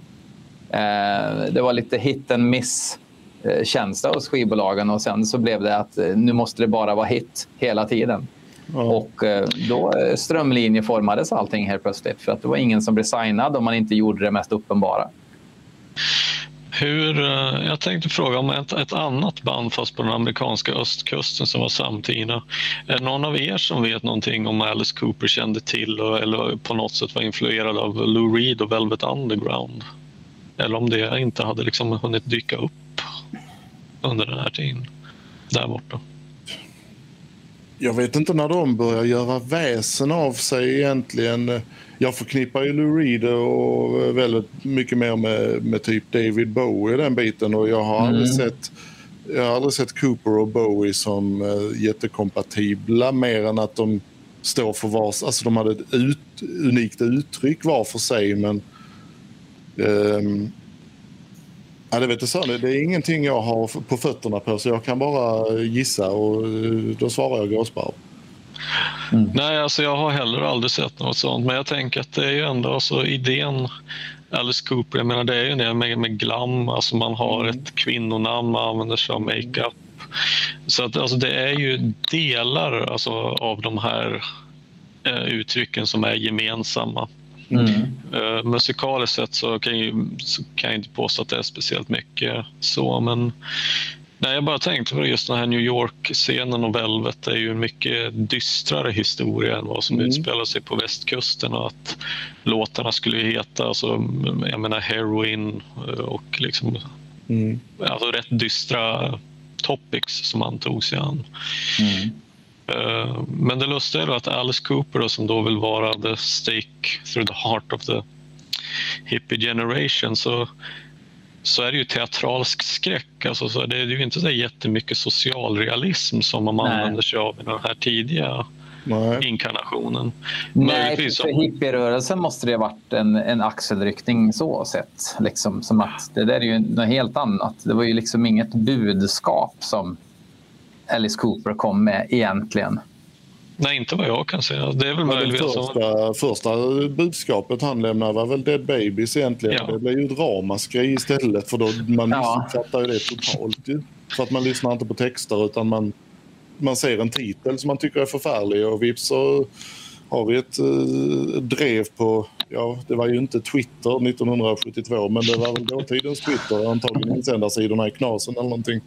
Eh, det var lite hit and miss eh, känsla hos skivbolagen och sen så blev det att eh, nu måste det bara vara hit hela tiden. Ja. Och då strömlinjeformades allting helt plötsligt för att det var ingen som blev signad om man inte gjorde det mest uppenbara. Hur, jag tänkte fråga om ett, ett annat band fast på den amerikanska östkusten som var samtida. Är det någon av er som vet någonting om Alice Cooper kände till och, eller på något sätt var influerad av Lou Reed och Velvet Underground? Eller om det inte hade liksom hunnit dyka upp under den här tiden där borta. Jag vet inte när de börjar göra väsen av sig egentligen. Jag förknippar ju Lou Reed och väldigt mycket mer med, med typ David Bowie den biten och jag har aldrig Mm. sett jag har aldrig sett Cooper och Bowie som uh, jättekompatibla mer än att de står för vars... Alltså de hade ett ut, unikt uttryck var för sig men... ehm, ja, det vet jag så. Det är ingenting jag har på fötterna på så jag kan bara gissa och eh, då svarar jag gåsparv. Nej, alltså jag har heller aldrig sett något sånt. Men jag tänker att det är ju ändå alltså, idén Alice Cooper, jag menar det är ju det med, med glam, alltså man har ett kvinnonamn, man använder sig av makeup. Så att, alltså, det är ju delar alltså, av de här eh, uttrycken som är gemensamma. Uh, musikaliskt sett så kan, jag, så kan jag inte påstå att det är speciellt mycket så, men nej, jag bara tänkte på just den här New York-scenen och Velvet är ju en mycket dystrare historia än vad som Mm. utspelar sig på västkusten och att låtarna skulle heta, alltså, jag menar Heroin eh, och liksom, Mm. alltså rätt dystra topics som han tog sig an. Mm. Eh, Men det lustiga är då att Alice Cooper då, som då vill vara the stake through the heart of the hippie generation så, så är det ju teatralsk skräck. Alltså, så det är ju inte så jättemycket socialrealism som man Nej. använder sig av i den här tidiga Nej. inkarnationen. Nej, Möjligtvis för, för hippierörelsen måste det ha varit en, en axelryckning så sett. Liksom, som att det där är ju något helt annat. Det var ju liksom inget budskap som Alice Cooper kom med egentligen. Nej, inte vad jag kan säga. Det är väl Men det första, första budskapet han lämnade var väl Dead Babies egentligen. Ja. Det blev ju ett ramaskri istället för då man Ja. missuppfattar ju det totalt ju. För att man lyssnar inte på texter utan man, man ser en titel som man tycker är förfärlig och vips så har vi ett eh, drev på, ja det var ju inte Twitter 1972 men det var väl dåtidens Twitter, antagligen insändarsidorna i Knasen eller någonting.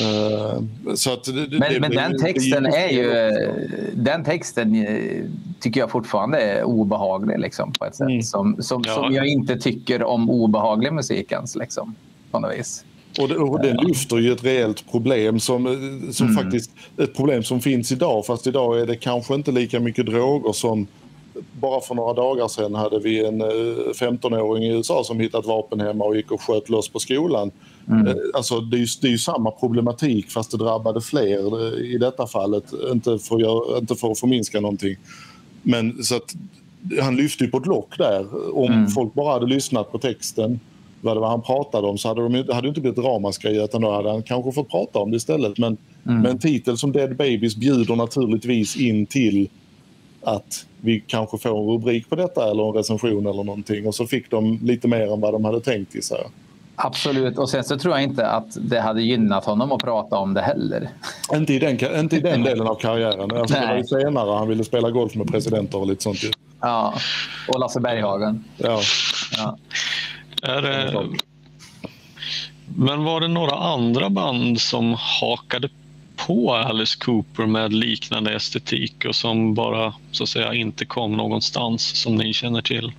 Eh, så att det, det, Men, det men blir- den det texten är ju... också. Den texten eh, tycker jag fortfarande är obehaglig liksom, på ett sätt. Mm. Som, som, Ja. som jag inte tycker om obehaglig musik ens. Liksom. på något vis. Och det, och det lyfter ju ett reellt problem som, eh, som faktiskt ett problem som finns idag. Fast idag är det kanske inte lika mycket droger som bara för några dagar sedan hade vi en eh, 15-åring i USA som hittat vapen hemma och gick och sköt loss på skolan. Eh, Alltså det är, ju, det är ju samma problematik fast det drabbade fler eh, i detta fallet. Inte för, göra- inte för att förminska någonting. Men så att han lyfte ju på ett lock där. Om folk bara hade lyssnat på texten vad det var han pratade om så hade de det hade ju inte blivit ramaskri utan då hade han kanske fått prata om det istället. Men med en titel som Dead Babies bjuder naturligtvis in till att vi kanske får en rubrik på detta eller en recension eller någonting och så fick de lite mer än vad de hade tänkt i sig. Absolut. Och sen så tror jag inte att det hade gynnat honom att prata om det heller. Inte i den, inte i den delen av karriären. Alltså, det var ju Nej. senare han ville spela golf med presidenter och lite sånt. ju. Ja. Och Lasse Berghagen. Ja. Ja. Är det... Men var det några andra band som hakade på Alice Cooper med liknande estetik och som bara så att säga inte kom någonstans som ni känner till?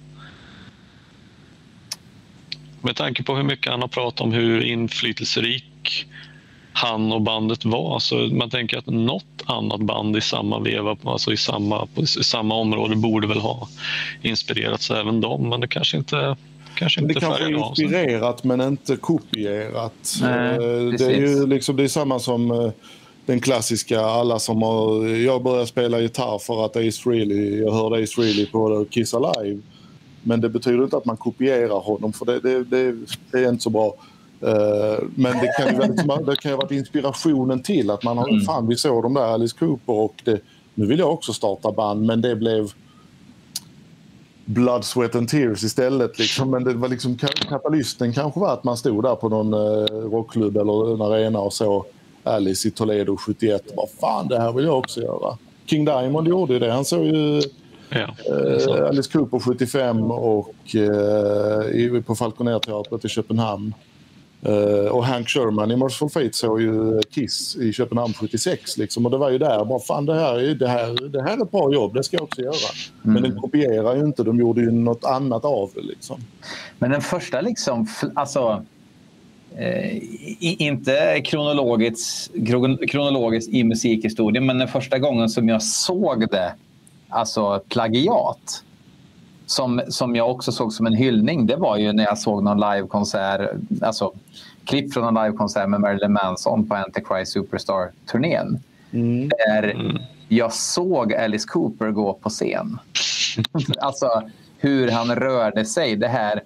Med tanke på hur mycket han har pratat om hur inflytelserik han och bandet var så man tänker att något annat band i samma veva, alltså i samma, på i samma område borde väl ha inspirerats även dem men det kanske inte kanske Men det inte kanske är inspirerat men inte kopierat. Nej, Eh, det är ju liksom, det är samma som eh, den klassiska, alla som har... Jag började spela gitarr för att Ace Frehley, jag hörde Ace Frehley på Kiss Alive. Men det betyder inte att man kopierar honom för det, det, det, det är inte så bra. Eh, men det kan ju vara liksom, det kan ju ha varit inspirationen till att man har, fan vi såg de där Alice Cooper och det, nu vill jag också starta band men det blev Blood, Sweat and Tears istället. Liksom. Men det var liksom ka- katalysten kanske var att man stod där på någon eh, rockklubb eller en arena och såg Alice i Toledo 71. Vad fan, det här vill jag också göra. King Diamond gjorde ju det. Han såg ju Ja, eh, Alice Cooper 75 och eh, i, på Falconer-teatret i Köpenhamn. Eh, och Hank Sherman i Merciful Fate såg ju Kiss i Köpenhamn 76. Liksom. Och det var ju där, bara fan det här, är- det, här, det här är ett bra jobb, det ska jag också göra. Men den kopierar ju inte, de gjorde ju något annat av det. Liksom. Men den första liksom, alltså eh, i, inte kronologiskt, kron- kronologiskt i musikhistorien, men den första gången som jag såg det, alltså plagiat, som, som jag också såg som en hyllning, det var ju när jag såg någon livekonsert, alltså klipp från en livekonsert med Marilyn Manson på Antichrist Superstar-turnén. Där jag såg Alice Cooper gå på scen. alltså hur han rörde sig. Det här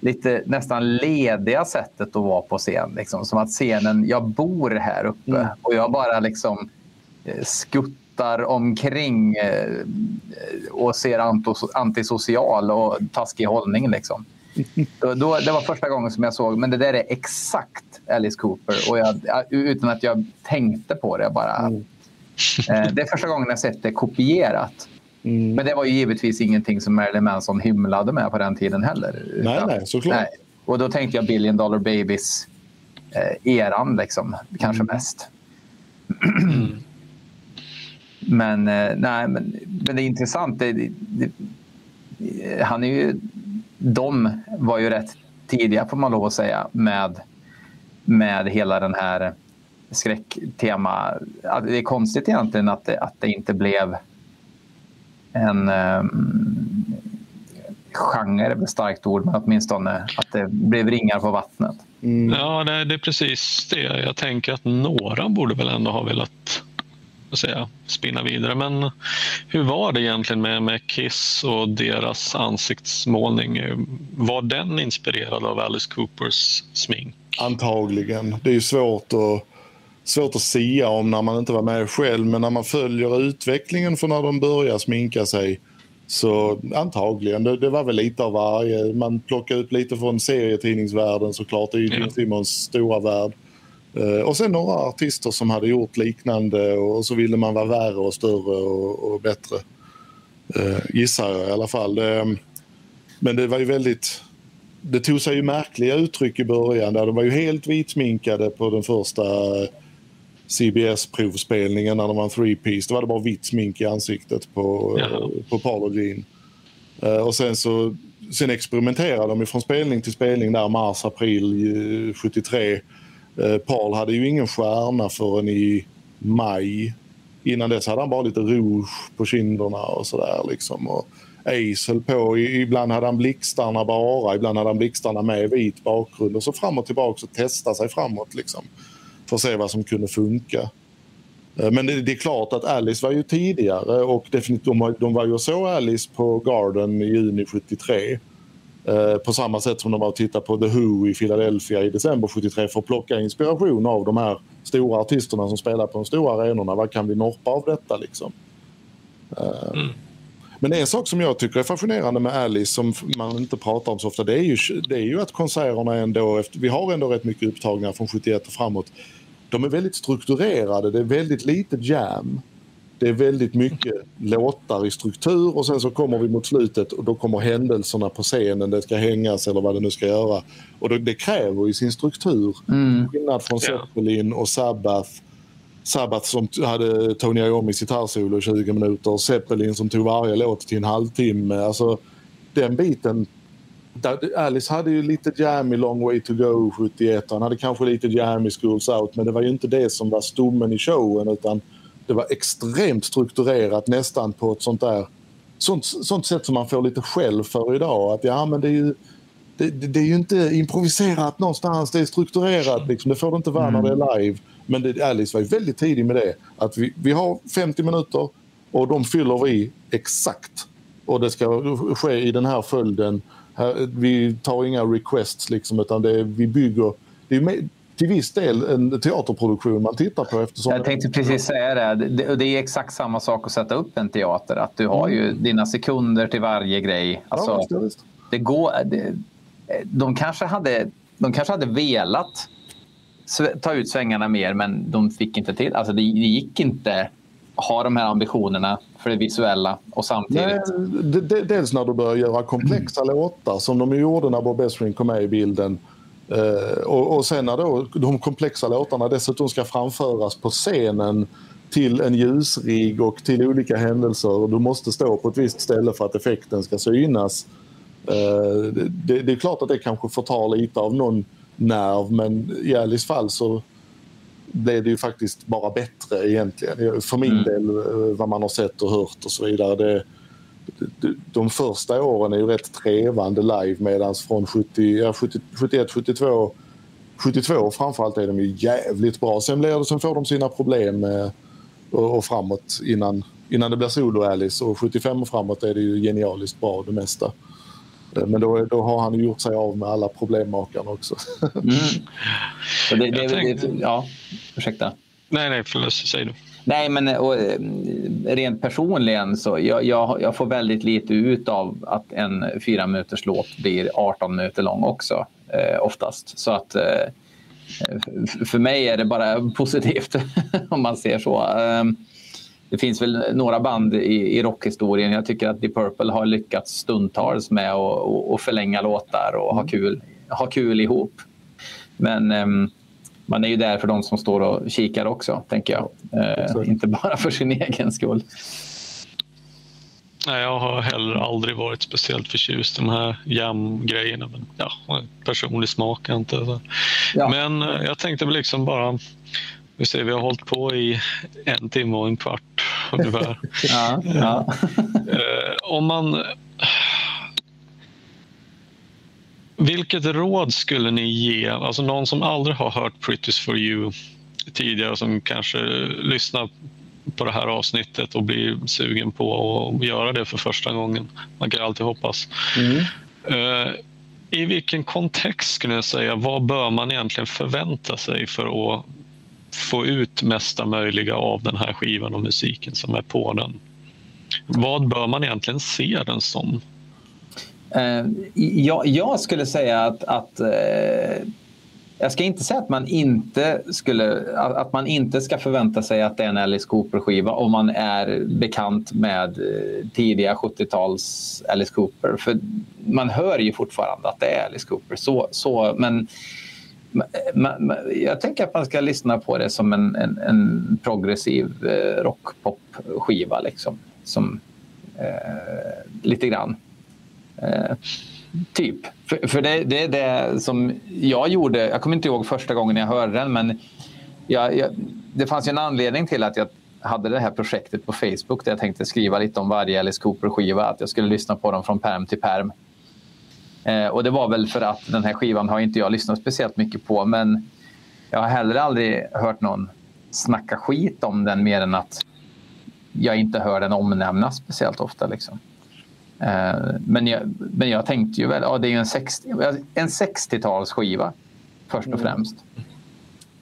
lite nästan lediga sättet att vara på scen. Liksom. Som att scenen, jag bor här uppe och jag bara liksom eh, skuttar omkring eh, och ser antisocial och taskig hållning. Liksom. Då, då, det var första gången som jag såg, men det där är exakt Alice Cooper. Och jag, utan att jag tänkte på det. Bara, eh, det är första gången jag sett det kopierat. Men det var ju givetvis ingenting som Marilyn Manson hymlade med på den tiden heller. Nej, nej, såklart. Och då tänkte jag Billion Dollar Babies eh, liksom, kanske mest. Men, eh, nej, men, men det är intressant. Det, det, han är ju, de var ju rätt tidiga, får man lov att säga, med, med hela den här skräcktema. Det är konstigt egentligen att det, att det inte blev en um, genre, är ett starkt ord, men åtminstone att det blev ringar på vattnet. Ja, det, det är precis det. Jag tänker att några borde väl ändå ha velat vad säga, spinna vidare. Men hur var det egentligen med, med Kiss och deras ansiktsmålning? Var den inspirerad av Alice Coopers smink? Antagligen. Det är ju svårt att, svårt att sia om när man inte var med själv. Men när man följer utvecklingen för när de börjar sminka sig så antagligen. Det, det var väl lite av varje. Man plockade ut lite från serietidningsvärlden såklart. Det är ju. Gene Simmons stora värld. Eh, och sen några artister som hade gjort liknande och så ville man vara värre och större och, och bättre. Uh, gissar jag i alla fall. Det, men det var ju väldigt... Det tog sig ju märkliga uttryck i början. Där de var ju helt vitsminkade på den första CBS-provspelningen när de var en three-piece. Då var det bara vitt smink i ansiktet på, Jaha. på Paul och. Eh, och sen så sen experimenterade de från spelning till spelning där mars, april eh, 73. Eh, Paul hade ju ingen stjärna förrän i maj. Innan dess hade han bara lite rouge på kinderna och sådär liksom. Och Ace höll på, ibland hade han blixtarna bara, ibland hade han blixtarna med vit bakgrund och så fram och tillbaka och testa sig framåt liksom. För att se vad som kunde funka. Eh, men det, det är klart att Alice var ju tidigare och definitivt, de, de var ju och såg Alice på Garden i juni 73. Eh, på samma sätt som de var och tittade på The Who i Philadelphia i december 73 för att plocka inspiration av de här stora artisterna som spelar på de stora arenorna. Vad kan vi norpa av detta liksom? Eh, Men en sak som jag tycker är fascinerande med Alice som man inte pratar om så ofta det är ju, det är ju att konserterna ändå, efter, vi har ändå rätt mycket upptagningar från 71 och framåt. De är väldigt strukturerade, det är väldigt lite jam. Det är väldigt mycket låtar i struktur och sen så kommer vi mot slutet och då kommer händelserna på scenen, det ska hängas eller vad det nu ska göra. Och det, det kräver ju sin struktur. Skillnad från. Zeppelin och Sabbath. Sabbath som hade Tony Iommis gitarrsolo i 20 minuter. Zeppelin som tog varje låt till en halvtimme. Alltså, den biten. Alice hade ju lite jam i Long Way To Go 71. Han hade kanske lite jam i Schools Out. Men det var ju inte det som var stommen i showen. Utan det var extremt strukturerat nästan på ett sånt där sånt, sånt sätt som man får lite skäll för idag. Att ja, men det är ju det, det, det är ju inte improviserat någonstans, det är strukturerat. Liksom. Det får det inte vara när det är live. Men det, Alice var ju väldigt tidig med det. Att vi, vi har 50 minuter och de fyller vi exakt. Och det ska ske i den här följden. Här, vi tar inga requests liksom, utan det, vi bygger... Det är till viss del en teaterproduktion man tittar på eftersom... Jag tänkte precis säga det. Det, det är exakt samma sak att sätta upp en teater. Att du har ju dina sekunder till varje grej. Alltså, ja, visst, ja, visst. det går, det, de, kanske hade, de kanske hade velat ta ut svängarna mer, men de fick inte till. Alltså, det, gick inte ha de här ambitionerna för det visuella och samtidigt... Nej, de, de, dels när du börjar göra komplexa låtar som de gjorde när Bob Ezrin kom med i bilden. Eh, och, och sen när då de komplexa låtarna dessutom ska framföras på scenen till en ljusrigg och till olika händelser och du måste stå på ett visst ställe för att effekten ska synas. Eh, det, det, är klart att det kanske förtar lite av någon nerv men i Alice fall så blev det ju faktiskt bara bättre egentligen. För min Mm. del, eh, vad man har sett och hört och så vidare. Det, de första åren är ju rätt trevande live medan från 70, ja, 70, 71, 72, 72 framförallt är de ju jävligt bra. Sen, blir det, sen får de sina problem eh, och, och framåt innan, innan det blir solo-Alice och 75 och framåt är det ju genialiskt bra det mesta. Eh, Men då, då har han ju gjort sig av med alla problemmakarna också. Mm. Det, det, Jag det, tänkte- ja, ursäkta. Nej, nej, förlåt, säg du. Nej, men och, eh, rent personligen så jag, jag, jag får väldigt lite ut av att en fyra minuters låt blir 18 minuter lång också, eh, oftast. Så att eh, för mig är det bara positivt om man ser så. Eh, det finns väl några band i, i rockhistorien. Jag tycker att Deep Purple har lyckats stundtals med att att- att förlänga låtar och ha, kul, ha kul ihop. Men ehm, man är ju där för de som står och kikar också, tänker jag. Eh, inte bara för sin egen skull. Nej, jag har heller aldrig varit speciellt förtjust i de här jam-grejerna. Men ja, personlig smak är inte så. Ja. Men eh, jag tänkte väl liksom bara... Vi ser, vi har hållit på i en timme och en kvart ungefär. Ja, ja. Eh, om man... Vilket råd skulle ni ge, alltså någon som aldrig har hört Pretty's for you tidigare som kanske lyssnar på det här avsnittet och blir sugen på att göra det för första gången. Man kan alltid hoppas. Eh, I vilken kontext skulle jag säga, vad bör man egentligen förvänta sig för att få ut mesta möjliga av den här skivan och musiken som är på den? Vad bör man egentligen se den som? Eh, jag, jag skulle säga att, att eh, jag ska inte säga att man inte skulle att man inte ska förvänta sig att det är en Alice Cooper-skiva om man är bekant med eh, tidiga 70-tals Alice Cooper. För man hör ju fortfarande att det är Alice Cooper. Så, så, men jag tänker att man ska lyssna på det som en, en, en progressiv eh, rock-pop-skiva. Liksom, som, eh, lite grann. Eh, Typ. För, för det, det är det som jag gjorde. Jag kommer inte ihåg första gången jag hörde den, men jag, jag, det fanns ju en anledning till att jag hade det här projektet på Facebook där jag tänkte skriva lite om varje Alice Cooper-skiva. Att jag skulle lyssna på dem från perm till perm. Eh, och det var väl för att den här skivan har inte jag lyssnat speciellt mycket på, men jag har heller aldrig hört någon snacka skit om den mer än att jag inte hör den omnämnas speciellt ofta. Liksom. Eh, men, jag, men jag tänkte ju väl, ja, det är ju en 60, en 60-talsskiva först och främst.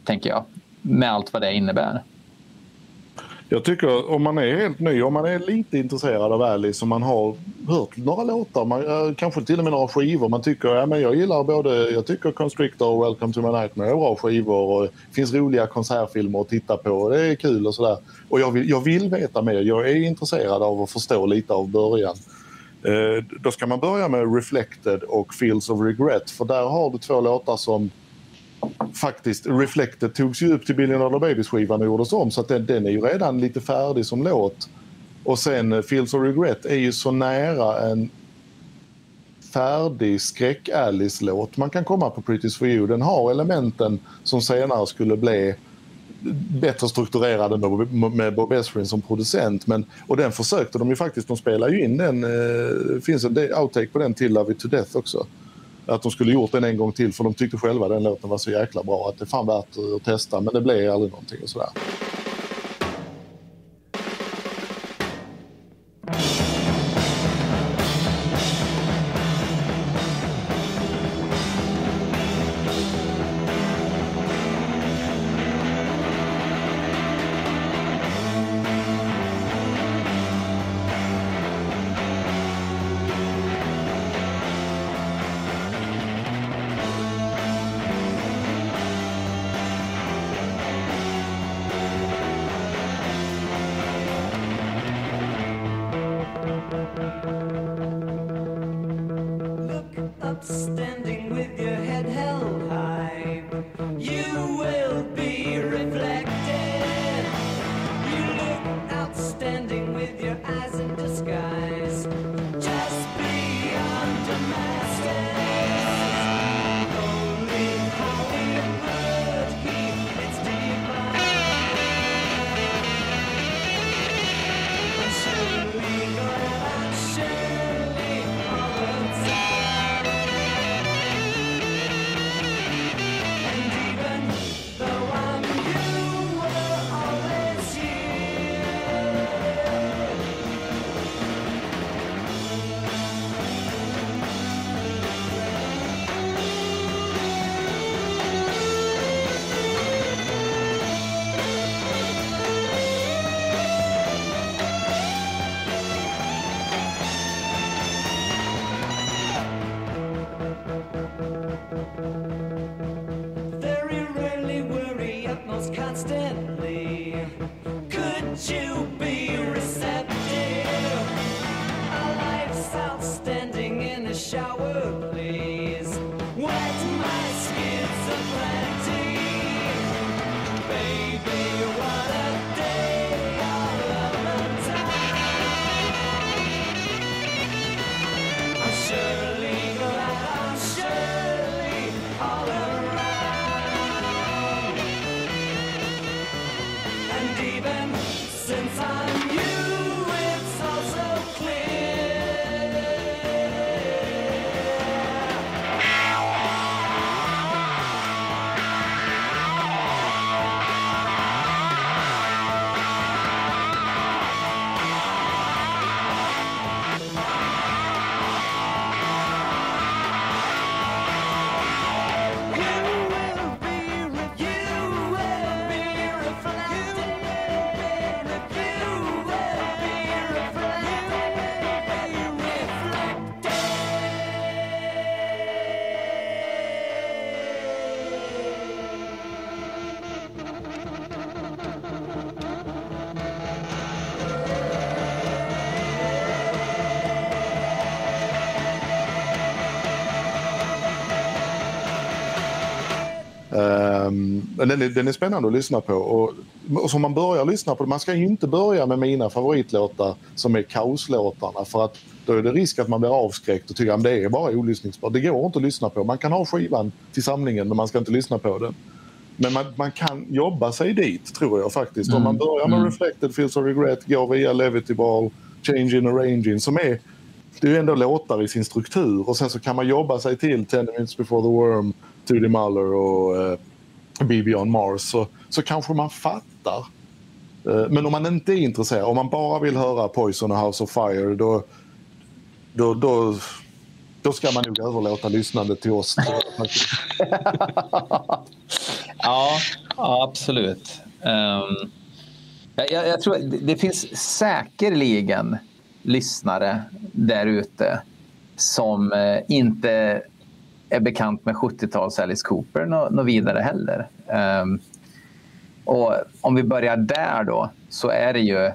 Tänker jag. Med allt vad det innebär. Jag tycker om man är helt ny, om man är lite intresserad av Alice och man har hört några låtar, man, eh, kanske till och med några skivor. Man tycker, ja men jag gillar både, jag tycker Constrictor och Welcome to my nightmare är bra skivor och det finns roliga konsertfilmer att titta på och det är kul och sådär. Och jag vill, jag vill veta mer, jag är intresserad av att förstå lite av början. Eh, då ska man börja med Reflected och Fields of Regret för där har du två låtar som faktiskt, Reflected togs ju upp till Billion Dollar Babies-skivan och gjordes om så att den, den är ju redan lite färdig som låt. Och sen eh, Fields of Regret är ju så nära en färdig skräck-Alice-låt man kan komma på Pretty for you. Den har elementen som senare skulle bli bättre strukturerade med, med Bob Esprin som producent. Men, och den försökte de ju faktiskt, de spelar ju in den, eh, finns en outtake på den till Love It To Death också. Att de skulle gjort den en gång till för de tyckte själva den låten var så jäkla bra att det är fan värt att testa men det blev aldrig någonting och sådär. Men den, är, den är spännande att lyssna på. Och och som man börjar lyssna på. Man ska inte börja med mina favoritlåtar som är kaoslåtarna för att då är det risk att man blir avskräckt och tycker att det är bara olyssningsbart. Det går inte att lyssna på. Man kan ha skivan till samlingen men man ska inte lyssna på den. Men man, man kan jobba sig dit tror jag faktiskt. Om man börjar med Mm. Reflected, Feels of Regret, går via Levity Ball, Change in Arranging som är det är ju ändå låtar i sin struktur och sen så kan man jobba sig till 10 minutes before the worm, To the Muller och uh, on Mars så, så kanske man fattar. Eh, men om man inte är intresserad, om man bara vill höra Poison och House of Fire då, då, då, då ska man nog överlåta lyssnandet till oss. Ja, absolut. Um, jag, jag, tror det, det finns säkerligen lyssnare där ute som eh, inte är bekant med 70-tals Alice Cooper något no vidare heller. Um, och om vi börjar där då så är det ju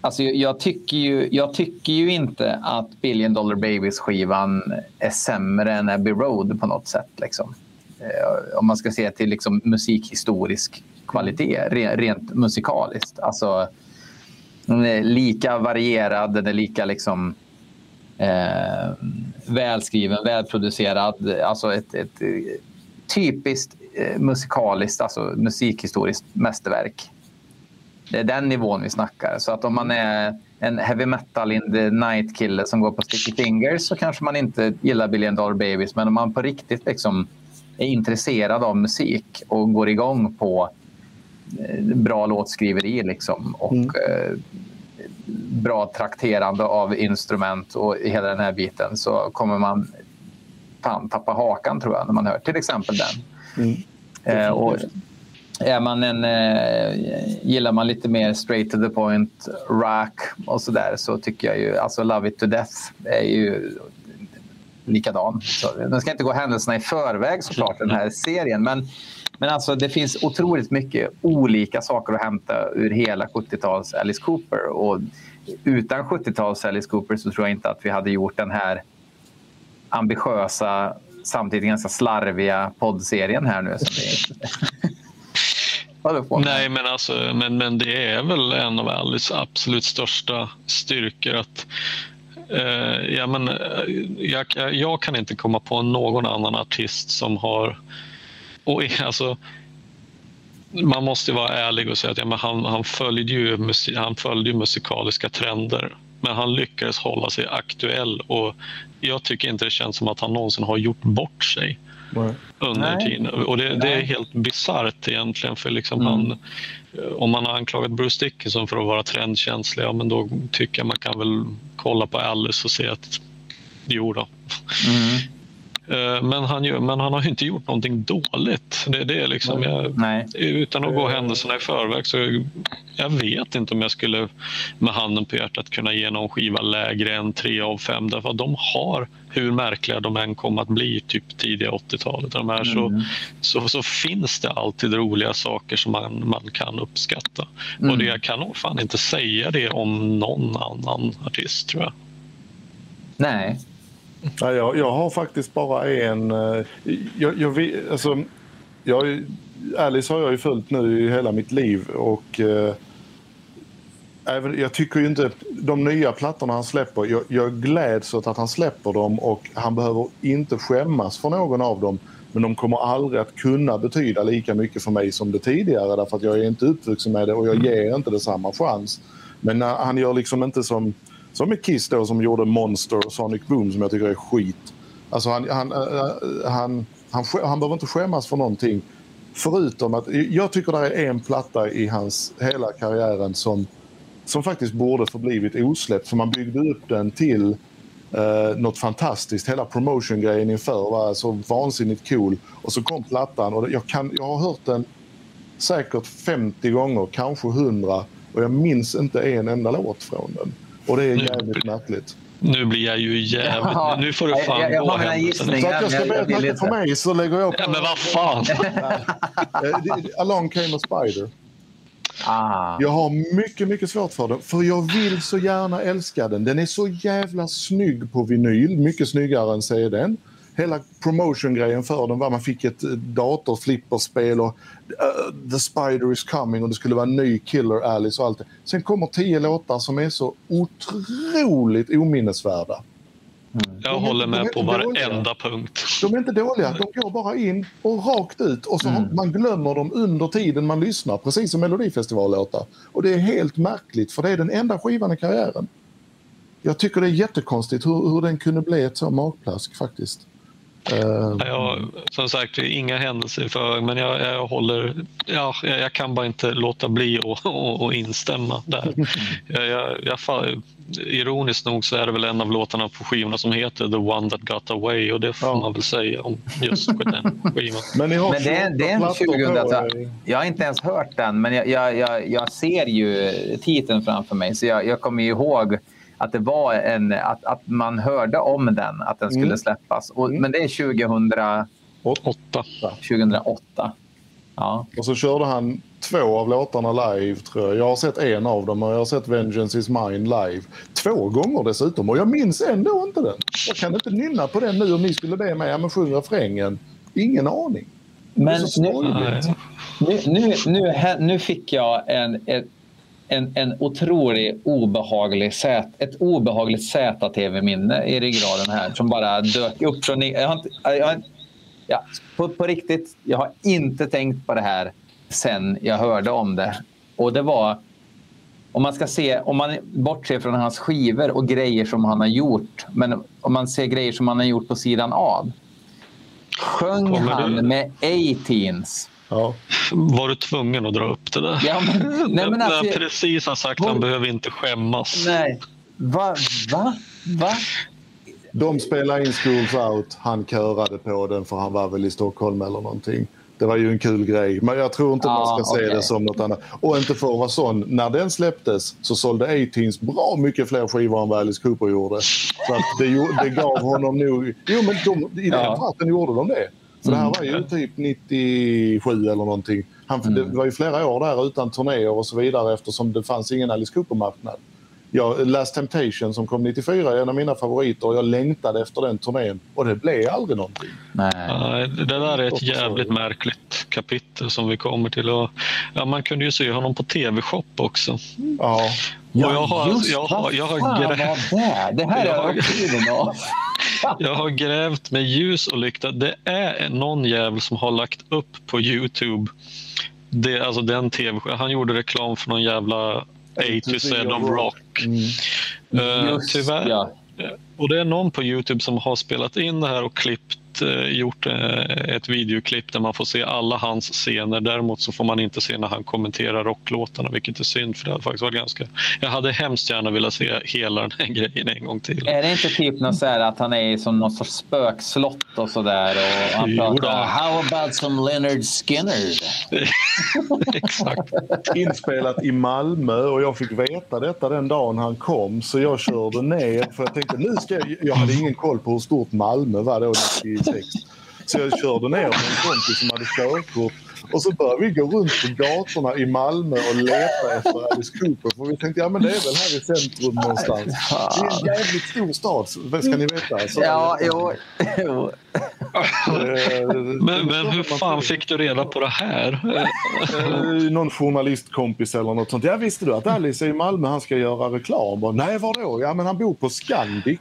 Alltså, jag- tycker ju, jag tycker ju inte att Billion Dollar Babies-skivan är sämre än Abbey Road på något sätt. Liksom. Eh, om man ska se till liksom, musikhistorisk kvalitet, re, rent musikaliskt. Alltså, den är lika varierad, den är lika liksom, eh, välskriven, välproducerad. Alltså ett, ett eh, typiskt eh, musikaliskt, alltså musikhistoriskt mästerverk. Det är den nivån vi snackar. Så att om man är en heavy metal in the night-kille som går på sticky fingers så kanske man inte gillar Billion Dollar Babies. Men om man på riktigt liksom är intresserad av musik och går igång på eh, bra låtskriveri liksom, och eh, bra trakterande av instrument och hela den här biten så kommer man fan tappa hakan tror jag när man hör till exempel den. Eh, och är man en, eh, gillar man lite mer straight to the point, rock och så där så tycker jag ju, alltså Love it to death är ju likadan. Så, den ska inte gå händelserna i förväg såklart den här serien men, men alltså det finns otroligt mycket olika saker att hämta ur hela 70-tals Alice Cooper och utan 70-tals Alice Cooper så tror jag inte att vi hade gjort den här ambitiösa samtidigt ganska slarviga poddserien här nu. Som vi. Nej, men, alltså, men, men det är väl en av Alice absolut största styrkor att eh, ja, men, jag, jag- jag kan inte komma på någon annan artist som har... Och, alltså, man måste vara ärlig och säga att ja, men han, han, följde ju musik, han följde ju musikaliska trender. Men han lyckades hålla sig aktuell och jag tycker inte det känns som att han någonsin har gjort bort sig under Nej. tiden. Och det, det är helt bisarrt egentligen. För liksom Mm. han, om man har anklagat Bruce Dickinson för att vara trendkänslig, ja, men då tycker jag man kan väl kolla på Alice och se att jo då. Mm. Eh, Men han, gör, men han har ju inte gjort någonting dåligt. Det, det är liksom, jag, utan att gå händelserna i förväg så jag vet inte om jag skulle med handen på hjärtat kunna ge någon skiva lägre än 3 av 5 därför att de har, hur märkliga de än kommer att bli typ tidiga 80-talet, de här, så, så, så finns det alltid roliga saker som man, man kan uppskatta. Och det, jag kan nog fan inte säga det om någon annan artist tror jag. Nej. Ja, jag, jag har faktiskt bara en... Eh, jag, jag, vet- alltså, jag, Alice har jag ju följt nu i hela mitt liv och eh, även, jag tycker ju inte... De nya plattorna han släpper, jag, jag gläds åt att han släpper dem och han behöver inte skämmas för någon av dem. Men de kommer aldrig att kunna betyda lika mycket för mig som det tidigare därför att jag är inte uppvuxen med det och jag ger inte det samma chans. Men när, han gör liksom inte som, som med Kiss då som gjorde Monster och Sonic Boom som jag tycker är skit. Alltså han, han, eh, eh, han, han, han behöver inte skämmas för någonting. Förutom att jag tycker det är en platta i hans hela karriären som, som faktiskt borde förblivit osläppt. För man byggde upp den till eh, något fantastiskt. Hela promotion-grejen inför var så vansinnigt cool. Och så kom plattan och jag, kan, jag har hört den säkert 50 gånger, kanske 100 och jag minns inte en enda låt från den. Och det är jävligt märkligt. Nu blir jag ju jävligt... Ja, nu får du jag- fan jag- jag gå mina händelserna. gissningar. Så att jag ska börja jag inte. för mig så lägger jag på... Ja, men vad fan! Eh, Along came a spider. Ah. Jag har mycket, mycket svårt för den. För jag vill så gärna älska den. Den är så jävla snygg på vinyl. Mycket snyggare än CDn. Hela promotion-grejen för den var man fick ett eh, datorflipperspel och uh, The Spider is coming och det skulle vara en ny Killer Alice och allt det. Sen kommer tio låtar som är så otroligt ominnesvärda. Jag De är- håller de med på varenda punkt. De är inte dåliga, de går bara in och rakt ut och så har, man glömmer dem under tiden man lyssnar, precis som Melodifestivallåtar. Och det är helt märkligt för det är den enda skivan i karriären. Jag tycker det är jättekonstigt hur, hur den kunde bli ett så magplask faktiskt. Eh, Jag, som sagt, det är inga händelser i förväg, men jag, jag håller... Ja, jag, jag kan bara inte låta bli att instämma där. Jag, jag, ironiskt nog så är det väl en av låtarna på skivorna som heter The One That Got Away och det får Ja. man väl säga om just den skivan. men ni har Men det är, det är en 28 plattor 2000 på alltså. Jag har inte ens hört den, men jag, jag, jag, jag ser ju titeln framför mig. Så jag, jag kommer ju ihåg att det var en, att, att man hörde om den, att den skulle Mm. släppas. Och, Men det är 2000, Åtta. 2008. Ja. Och så körde han två av låtarna live tror jag. Jag har sett en av dem och jag har sett Vengeance is mine live. Två gånger dessutom och jag minns ändå inte den. Jag kan inte nynna på den nu om ni skulle be mig. Ja men sjung refrängen. Ingen aning. Men nu, nu, nu, nu, fick jag en, en, en, en otrolig obehaglig sät, ett obehagligt ZTV-minne i ryggraden här som bara dök upp från... Jag har inte, jag har, ja, på, på riktigt, jag har inte tänkt på det här sen jag hörde om det. Och det var... Om man ska se, om man bortser från hans skivor och grejer som han har gjort, men om man ser grejer som han har gjort på sidan av. Sjöng han med A-Teens Ja. Var du tvungen att dra upp det där? Ja, men, nej, men När alltså, jag precis har sagt att han behöver inte skämmas. nej. Va? Va? Va? De spelade in Schools Out. Han körade på den för han var väl i Stockholm eller någonting. Det var ju en kul grej. Men jag tror inte man Ja, ska se okej. det som något annat. Och inte för att vara sån. När den släpptes så sålde A-Teens bra mycket fler skivor än vad Alice Cooper gjorde. Så att det, det gav honom nog... Jo, men de, i den Ja. parten gjorde de det. För det här Mm. var ju typ 97 eller någonting. Han, Det Mm. var ju flera år där utan turnéer och så vidare eftersom det fanns ingen Alice Cooper-marknad. Jag, Last Temptation som kom 94 är en av mina favoriter och jag längtade efter den turnén och det blev aldrig någonting. Nej. Det där är ett jävligt märkligt kapitel som vi kommer till. Och, ja, man kunde ju se honom på TV-shop också. Ja, och jag har, just jag har, jag har, fan grä, var det? Det här är Jag har- jag uppgiven av. jag har grävt med ljus och lykta. Det är någon jävel som har lagt upp på Youtube det, alltså den TV Han gjorde reklam för någon jävla A to Z of Rock. mm. Eh, Just, tyvärr. ja. Och det är någon på Youtube som har spelat in det här och klippt, eh, gjort eh, ett videoklipp där man får se alla hans scener. Däremot så får man inte se när han kommenterar rocklåtarna, vilket är synd för det hade faktiskt varit ganska... Jag hade hemskt gärna velat se hela den här grejen en gång till. Är det inte typ något så här att han är som någon sorts spökslott och sådär och han pratar. How about some Leonard Skinner? Exakt. inspelat i Malmö och jag fick veta detta den dagen han kom så jag körde ner för jag tänkte nu ska jag... Jag hade ingen koll på hur stort Malmö var då 96. Så jag körde ner med en kompis som hade körkort och så började vi gå runt på gatorna i Malmö och leta efter Alice Cooper för vi tänkte ja men det är väl här i centrum någonstans. Det är en jävligt stor stad ska ni veta. Så, Ja, jo. jo. eh, Men, men hur fan fick du reda på det här? Eh, någon journalistkompis eller något sånt. Ja, visste du att Alice är i Malmö, han ska göra reklam? Och, Nej, var då? Ja, men han bor på Scandic.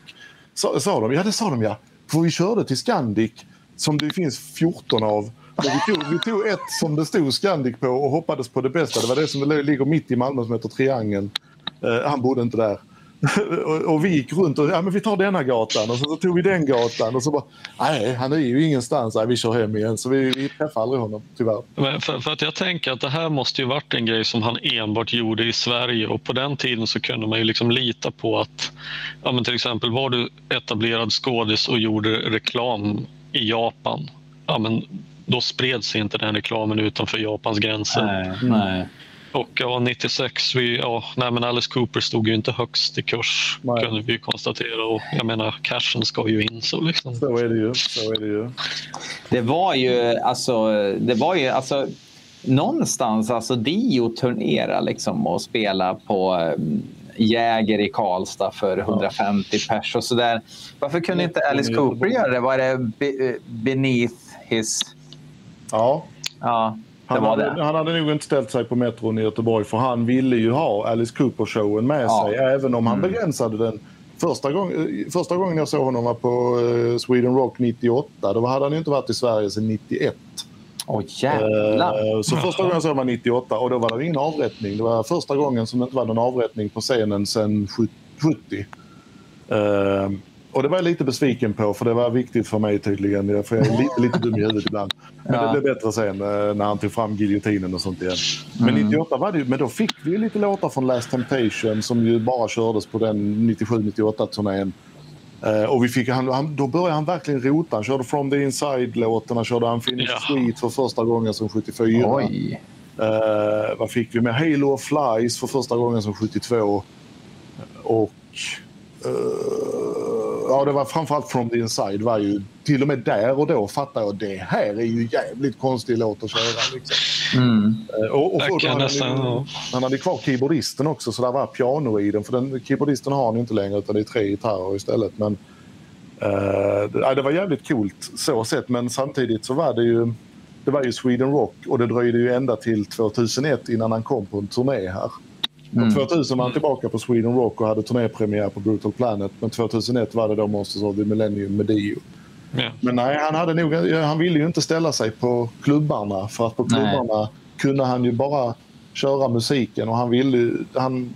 Sa, sa de. Ja, det sa de ja. För vi körde till Scandic som det finns 14 av. Och vi, tog, vi tog ett som det stod Scandic på och hoppades på det bästa. Det var det som ligger mitt i Malmö som heter Triangeln. Uh, han bodde inte där. och, och vi gick runt och ja, men vi tar denna gatan och så, så tog vi den gatan och så bara nej, han är ju ingenstans. Nej, vi kör hem igen. Så vi, vi träffade aldrig honom, tyvärr. Men för, för att jag tänker att det här måste ju varit en grej som han enbart gjorde i Sverige och på den tiden så kunde man ju liksom lita på att ja, men till exempel var du etablerad skådis och gjorde reklam i Japan ja, men då spreds inte den reklamen utanför Japans gränser. Nej, nej. Och ja, 96, vi, ja, nej, men Alice Cooper stod ju inte högst i kurs Nej. kunde vi konstatera och jag menar cashen ska ju in så liksom. Så är det ju. Så är det ju. Det var ju alltså, det var ju alltså någonstans alltså Dio turnera liksom och spela på Jäger i Karlstad för 150 pers och sådär. Varför kunde inte Alice Cooper göra det? Var det eh, beneath his... Ja, Ja, han hade, han hade nog inte ställt sig på metron i Göteborg för han ville ju ha Alice Cooper-showen med Ja. sig även om han begränsade den. Första, gång, första gången jag såg honom var på eh, Sweden Rock 98. Då hade han ju inte varit i Sverige sedan 91. Åh jävlar. Eh, Så första gången jag såg honom var 98 och då var det ingen avrättning. Det var första gången som det inte var någon avrättning på scenen sedan 70. Och det var jag lite besviken på för det var viktigt för mig tydligen. För jag är lite, lite dum i huvudet ibland. Men Ja. det blev bättre sen eh, när han tog fram giljotinen och sånt igen. Men Mm. 98 var det ju, men då fick vi ju lite låtar från Last Temptation som ju bara kördes på den 97-98 turnén. Eh, och vi fick, han, han, då började han verkligen rota. Han körde From the Inside-låtarna, körde han Finish Ja. Sweet för första gången som 74. Oj. Eh, vad fick vi med? Halo of Flies för första gången som 72. Och... ja, det var framförallt From the Inside. var ju Till och med där och då fattade jag det här är ju jävligt konstig låt att köra. Liksom. Mm. Eh, och, och nästan, han, ju- ja. han hade kvar keyboardisten också så där var piano i den. För den keyboardisten har han ju inte längre utan det är tre gitarrer istället. Men, eh, det var jävligt coolt så sett men samtidigt så var det ju det var ju Sweden Rock och det dröjde ju ända till 2001 innan han kom på en turné här. Mm. 2000 var han tillbaka på Sweden Rock och hade turnépremiär på Brutal Planet. Men 2001 var det då Monsters of the Millennium med Dio. Ja. Men nej, han, hade nog, han ville ju inte ställa sig på klubbarna. För att på Nej. klubbarna kunde han ju bara köra musiken och han ville, han,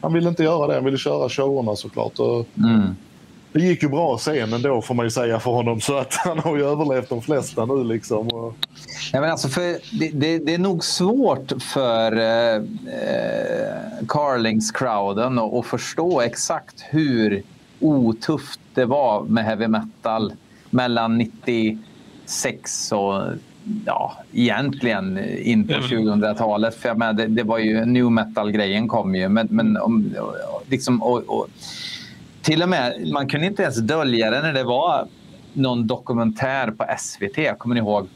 han ville inte göra det. Han ville köra showerna såklart. Och Mm. det gick ju bra sen ändå får man ju säga för honom. Så att han har ju överlevt de flesta nu liksom. Och, Ja, men alltså för det, det, det är nog svårt för eh, eh, Carlings-crowden att, att förstå exakt hur otufft det var med heavy metal mellan 96 och ja, egentligen in på Mm. 2000-talet. För jag menar, det, det var ju new metal-grejen kom ju. Men, men om, liksom, och, och, till och med, man kunde inte ens dölja det när det var någon dokumentär på SVT. Jag kommer ni ihåg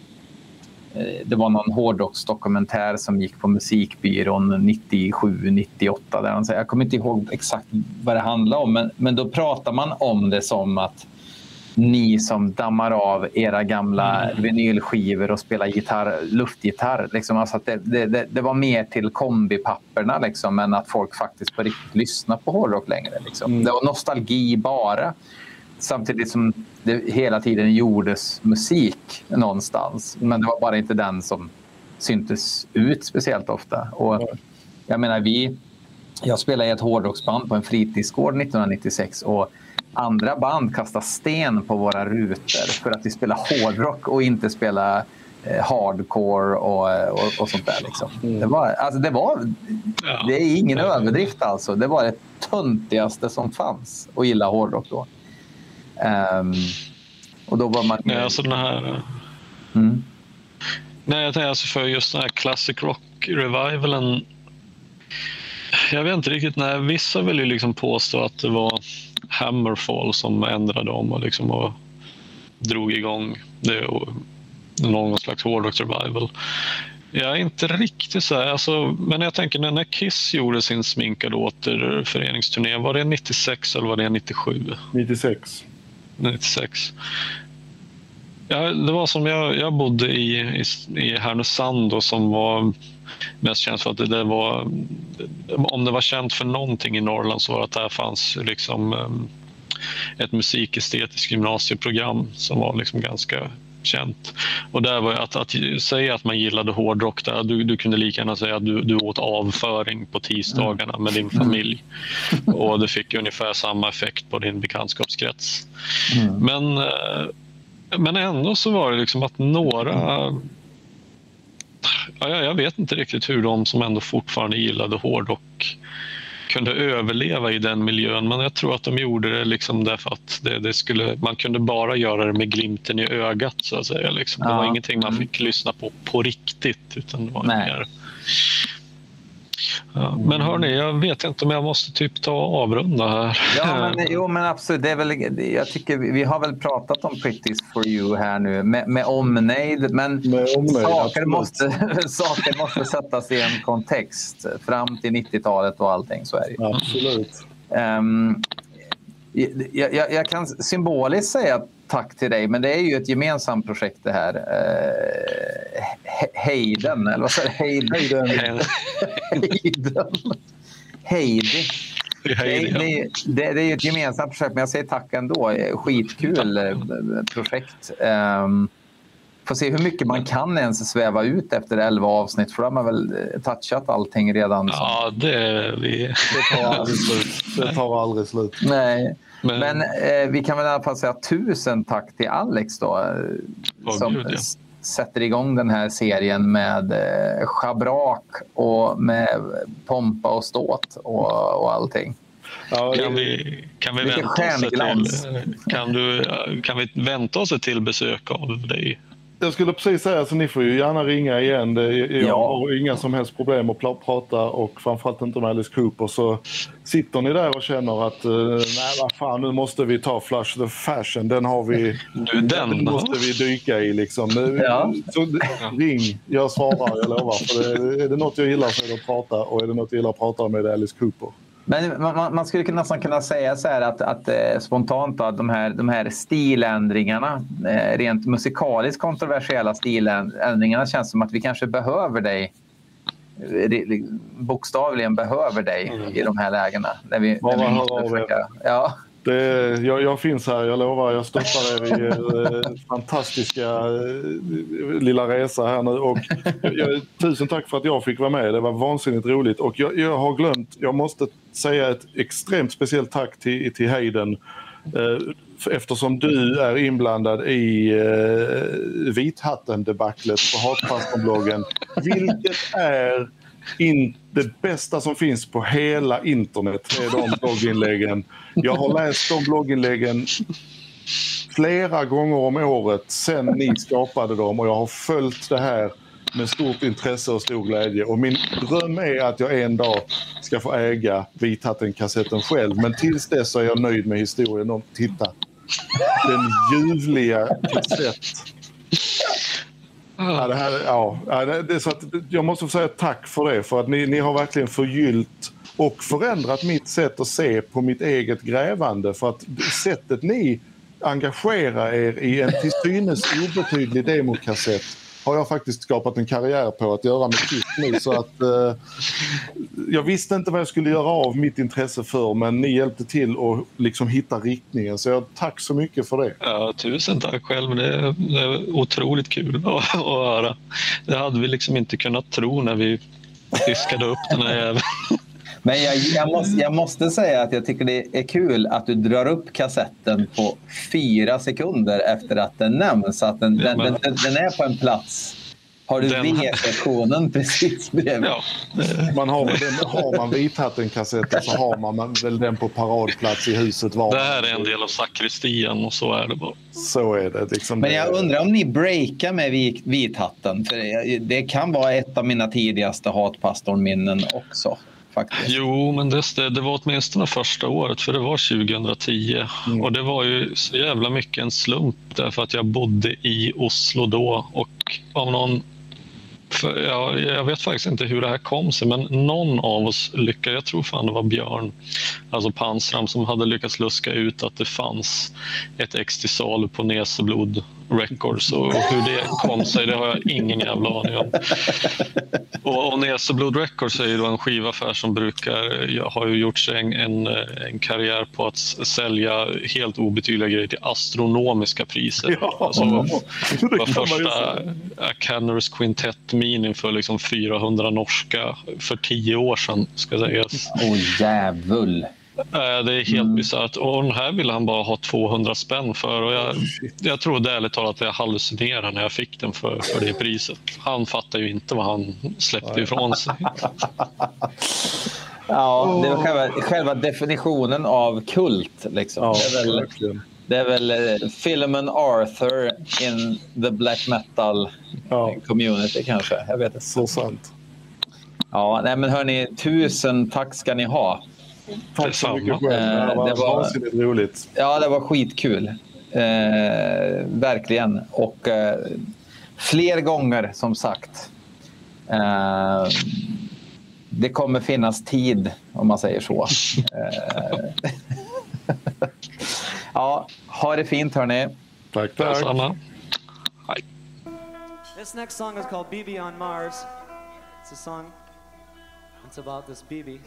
det var någon hårdrocksdokumentär som gick på musikbyrån 97, 98. Där han säger, jag kommer inte ihåg exakt vad det handlade om, men, men då pratar man om det som att ni som dammar av era gamla vinylskivor och spelar gitarr, luftgitarr. Liksom, alltså att det, det, det, var mer till kombipapperna liksom, än att folk faktiskt på riktigt lyssnar på hårdrock längre. Liksom. Det var nostalgi bara. Samtidigt som det hela tiden gjordes musik någonstans. Men det var bara inte den som syntes ut speciellt ofta. Och jag menar, vi... Jag spelade i ett hårdrocksband på en fritidsgård 1996 och andra band kastade sten på våra rutor för att vi spelar hårdrock och inte spela eh, hardcore och, och, och sånt där. Liksom. Det, var, alltså det, var, det är ingen överdrift alltså. Det var det töntigaste som fanns att gilla hårdrock då. Ehm, och då var man... Nej, alltså den här... Mm. Nej, jag tänker alltså för just den här classic rock-revivalen. Jag vet inte riktigt. Nej, vissa vill ju liksom påstå att det var Hammerfall som ändrade om och, liksom och drog igång det och någon slags hårdrock-revival. Jag är inte riktigt så här, alltså, men jag tänker när- när Kiss gjorde sin sminkade återföreningsturné, var det 96 eller var det 97? 96. 96. Ja, det var som jag, jag bodde i, i, i Härnösand och som var mest känt för att det, det var om det var känt för någonting i Norrland så var det att där fanns liksom ehm, ett musikestetiskt gymnasieprogram som var liksom ganska känt. Och där var att, att säga att man gillade hårdrock där, du, du kunde lika gärna säga att du, du åt avföring på tisdagarna med din familj. Och det fick ungefär samma effekt på din bekantskapskrets. Mm. Men, eh, men ändå så var det liksom att några... Ja, jag jag vet inte riktigt hur de som ändå fortfarande gillade hårdrock kunde överleva i den miljön. Men jag tror att de gjorde det liksom därför att det, det skulle, man kunde bara göra det med glimten i ögat. så att säga. Liksom. Det Ja. var ingenting man Mm. fick lyssna på på riktigt. Utan det var Nej. mer... Ja, men hörni, jag vet inte om jag måste typ ta och avrunda här. Ja, men, jo, men absolut. Det är väl, jag tycker vi, vi har väl pratat om Pretties for you här nu med, med omnejd. Men Med omnejd, saker, absolut. måste, saker måste sättas i en kontext fram till 90-talet och allting. Så är det. Absolut. Ehm, jag, jag, jag kan symboliskt säga tack till dig, men det är ju ett gemensamt projekt det här. Uh, Heiden, eller vad säger jag? Heiden. Heiden. Heidi. Det, det, det, det är ju ett gemensamt projekt, men jag säger tack ändå. Skitkul eh, projekt. Um, får se hur mycket man kan ens sväva ut efter 11 avsnitt, för då har man väl eh, touchat allting redan. Ja, det vi. Det tar aldrig slut. Det tar aldrig slut. Nej, Men- men, eh, vi kan väl i alla fall säga tusen tack till Alex då. eh, Åh, som gud, ja. sätter igång den här serien med eh, schabrak och med pompa och ståt och, och allting. Ja, Kan vi, kan vi vänta oss till, kan, du, kan vi vänta oss ett till besök av dig? Jag skulle precis säga så ni får ju gärna ringa igen. Det, jag Ja. har inga som helst problem att prata och framförallt inte med Alice Cooper. Så sitter ni där och känner att uh, nej vad fan nu måste vi ta Flush the Fashion. Den har vi. Du, den. måste vi dyka i liksom. Nu, Ja. så, ring, jag svarar, jag lovar. För det, är det något jag gillar så är det att prata och är det något jag gillar att prata om är det Alice Cooper. Men man, man- skulle nästan kunna säga så här att, att eh, spontant då, att de här, de här stiländringarna, eh, rent musikaliskt kontroversiella stiländringarna känns som att vi kanske behöver dig eh, bokstavligen behöver dig i de här lägena. När vi, när vi måste försöka- Ja, det, jag, jag finns här, jag lovar. Jag stöttar er i er eh, fantastiska eh, lilla resa här nu. Och jag, tusen tack för att jag fick vara med. Det var vansinnigt roligt. Och jag, jag har glömt, jag måste säga ett extremt speciellt tack till, till Hayden. Eh, eftersom du är inblandad i eh, vithatten-debaclet på Hatpastorn-bloggen. Vilket är in, det bästa som finns på hela internet. Är de blogginläggen. Jag har läst de blogginläggen flera gånger om året sen ni skapade dem och jag har följt det här med stort intresse och stor glädje. Och min dröm är att jag en dag ska få äga Vithatten-kassetten själv. Men tills dess så är jag nöjd med historien om, titta, den ljuvliga kassett. Ja, det här, ja, det, är så att, jag måste få säga tack för det, för att ni, ni har verkligen förgyllt och förändrat mitt sätt att se på mitt eget grävande. För att sättet ni engagerar er i en till synes obetydlig demokassett har jag faktiskt skapat en karriär på att göra med tips nu. Så att, eh, jag visste inte vad jag skulle göra av mitt intresse för men ni hjälpte till att liksom hitta riktningen. Så jag, tack så mycket för det. Ja, tusen tack själv. Det är, det är otroligt kul att, att höra. Det hade vi liksom inte kunnat tro när vi fiskade upp den här jäveln. Men jag, jag, måste, jag måste säga att jag tycker det är kul att du drar upp kassetten på fyra sekunder efter att den nämns. Att den, den, den, den, den är på en plats. Har du Den- V-sektionen precis bredvid? Ja, Man har, den, har man vithatten-kassetten så har man väl den på paradplats i huset var det här är en del av sakristian och så är det bara. Så är det. Liksom Men jag undrar om ni breakar med vit, vithatten? För det, det kan vara ett av mina tidigaste hatpastorminnen också. Faktiskt. Jo, men det, det var åtminstone första året, för det var 2010. Och det var ju så jävla mycket en slump därför att jag bodde i Oslo då och av någon för, ja, jag vet faktiskt inte hur det här kom sig, men någon av oss lyckades, jag tror fan det var Björn, alltså Pansram, som hade lyckats luska ut att det fanns ett ex till salu på Neseblod Records. Och hur det kom sig, det har jag ingen jävla aning om. Och, och Neseblod Records är ju då en skivaffär som brukar, jag har ju gjort sig en, en, en karriär på att sälja helt obetydliga grejer till astronomiska priser. Ja, alltså, det var ju första Canners Quintet Mini för liksom 400 norska för tio år sedan, ska sägas. Åh oh, jävul. Eh, Det är helt Mm. bisarrt. Och den här ville han bara ha 200 spänn för. Och jag, jag trodde ärligt talat att jag hallucinerade när jag fick den för, för det priset. Han fattar ju inte vad han släppte ifrån sig. Ja, det var själva, själva definitionen av kult. Liksom. Ja, det är väl, det är väl eh, Philemon Arthur in the black metal Ja. community kanske. Jag vet inte. Så sant. Ja, nej, men hörni, tusen tack ska ni ha. Tack så Detsamma. mycket själv. Det Eh, var, det var- vansinnigt roligt. Ja, det var skitkul. Eh, verkligen. Och eh, fler gånger, som sagt. Eh, det kommer finnas tid, om man säger så. Eh, ja, ha det fint, hörni. Tack, tack. Detsamma. Hej. This next song is called BB on Mars. It's a song. It's about this BB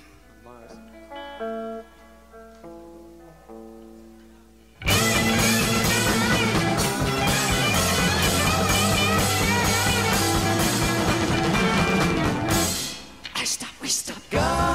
stop, we stop, go.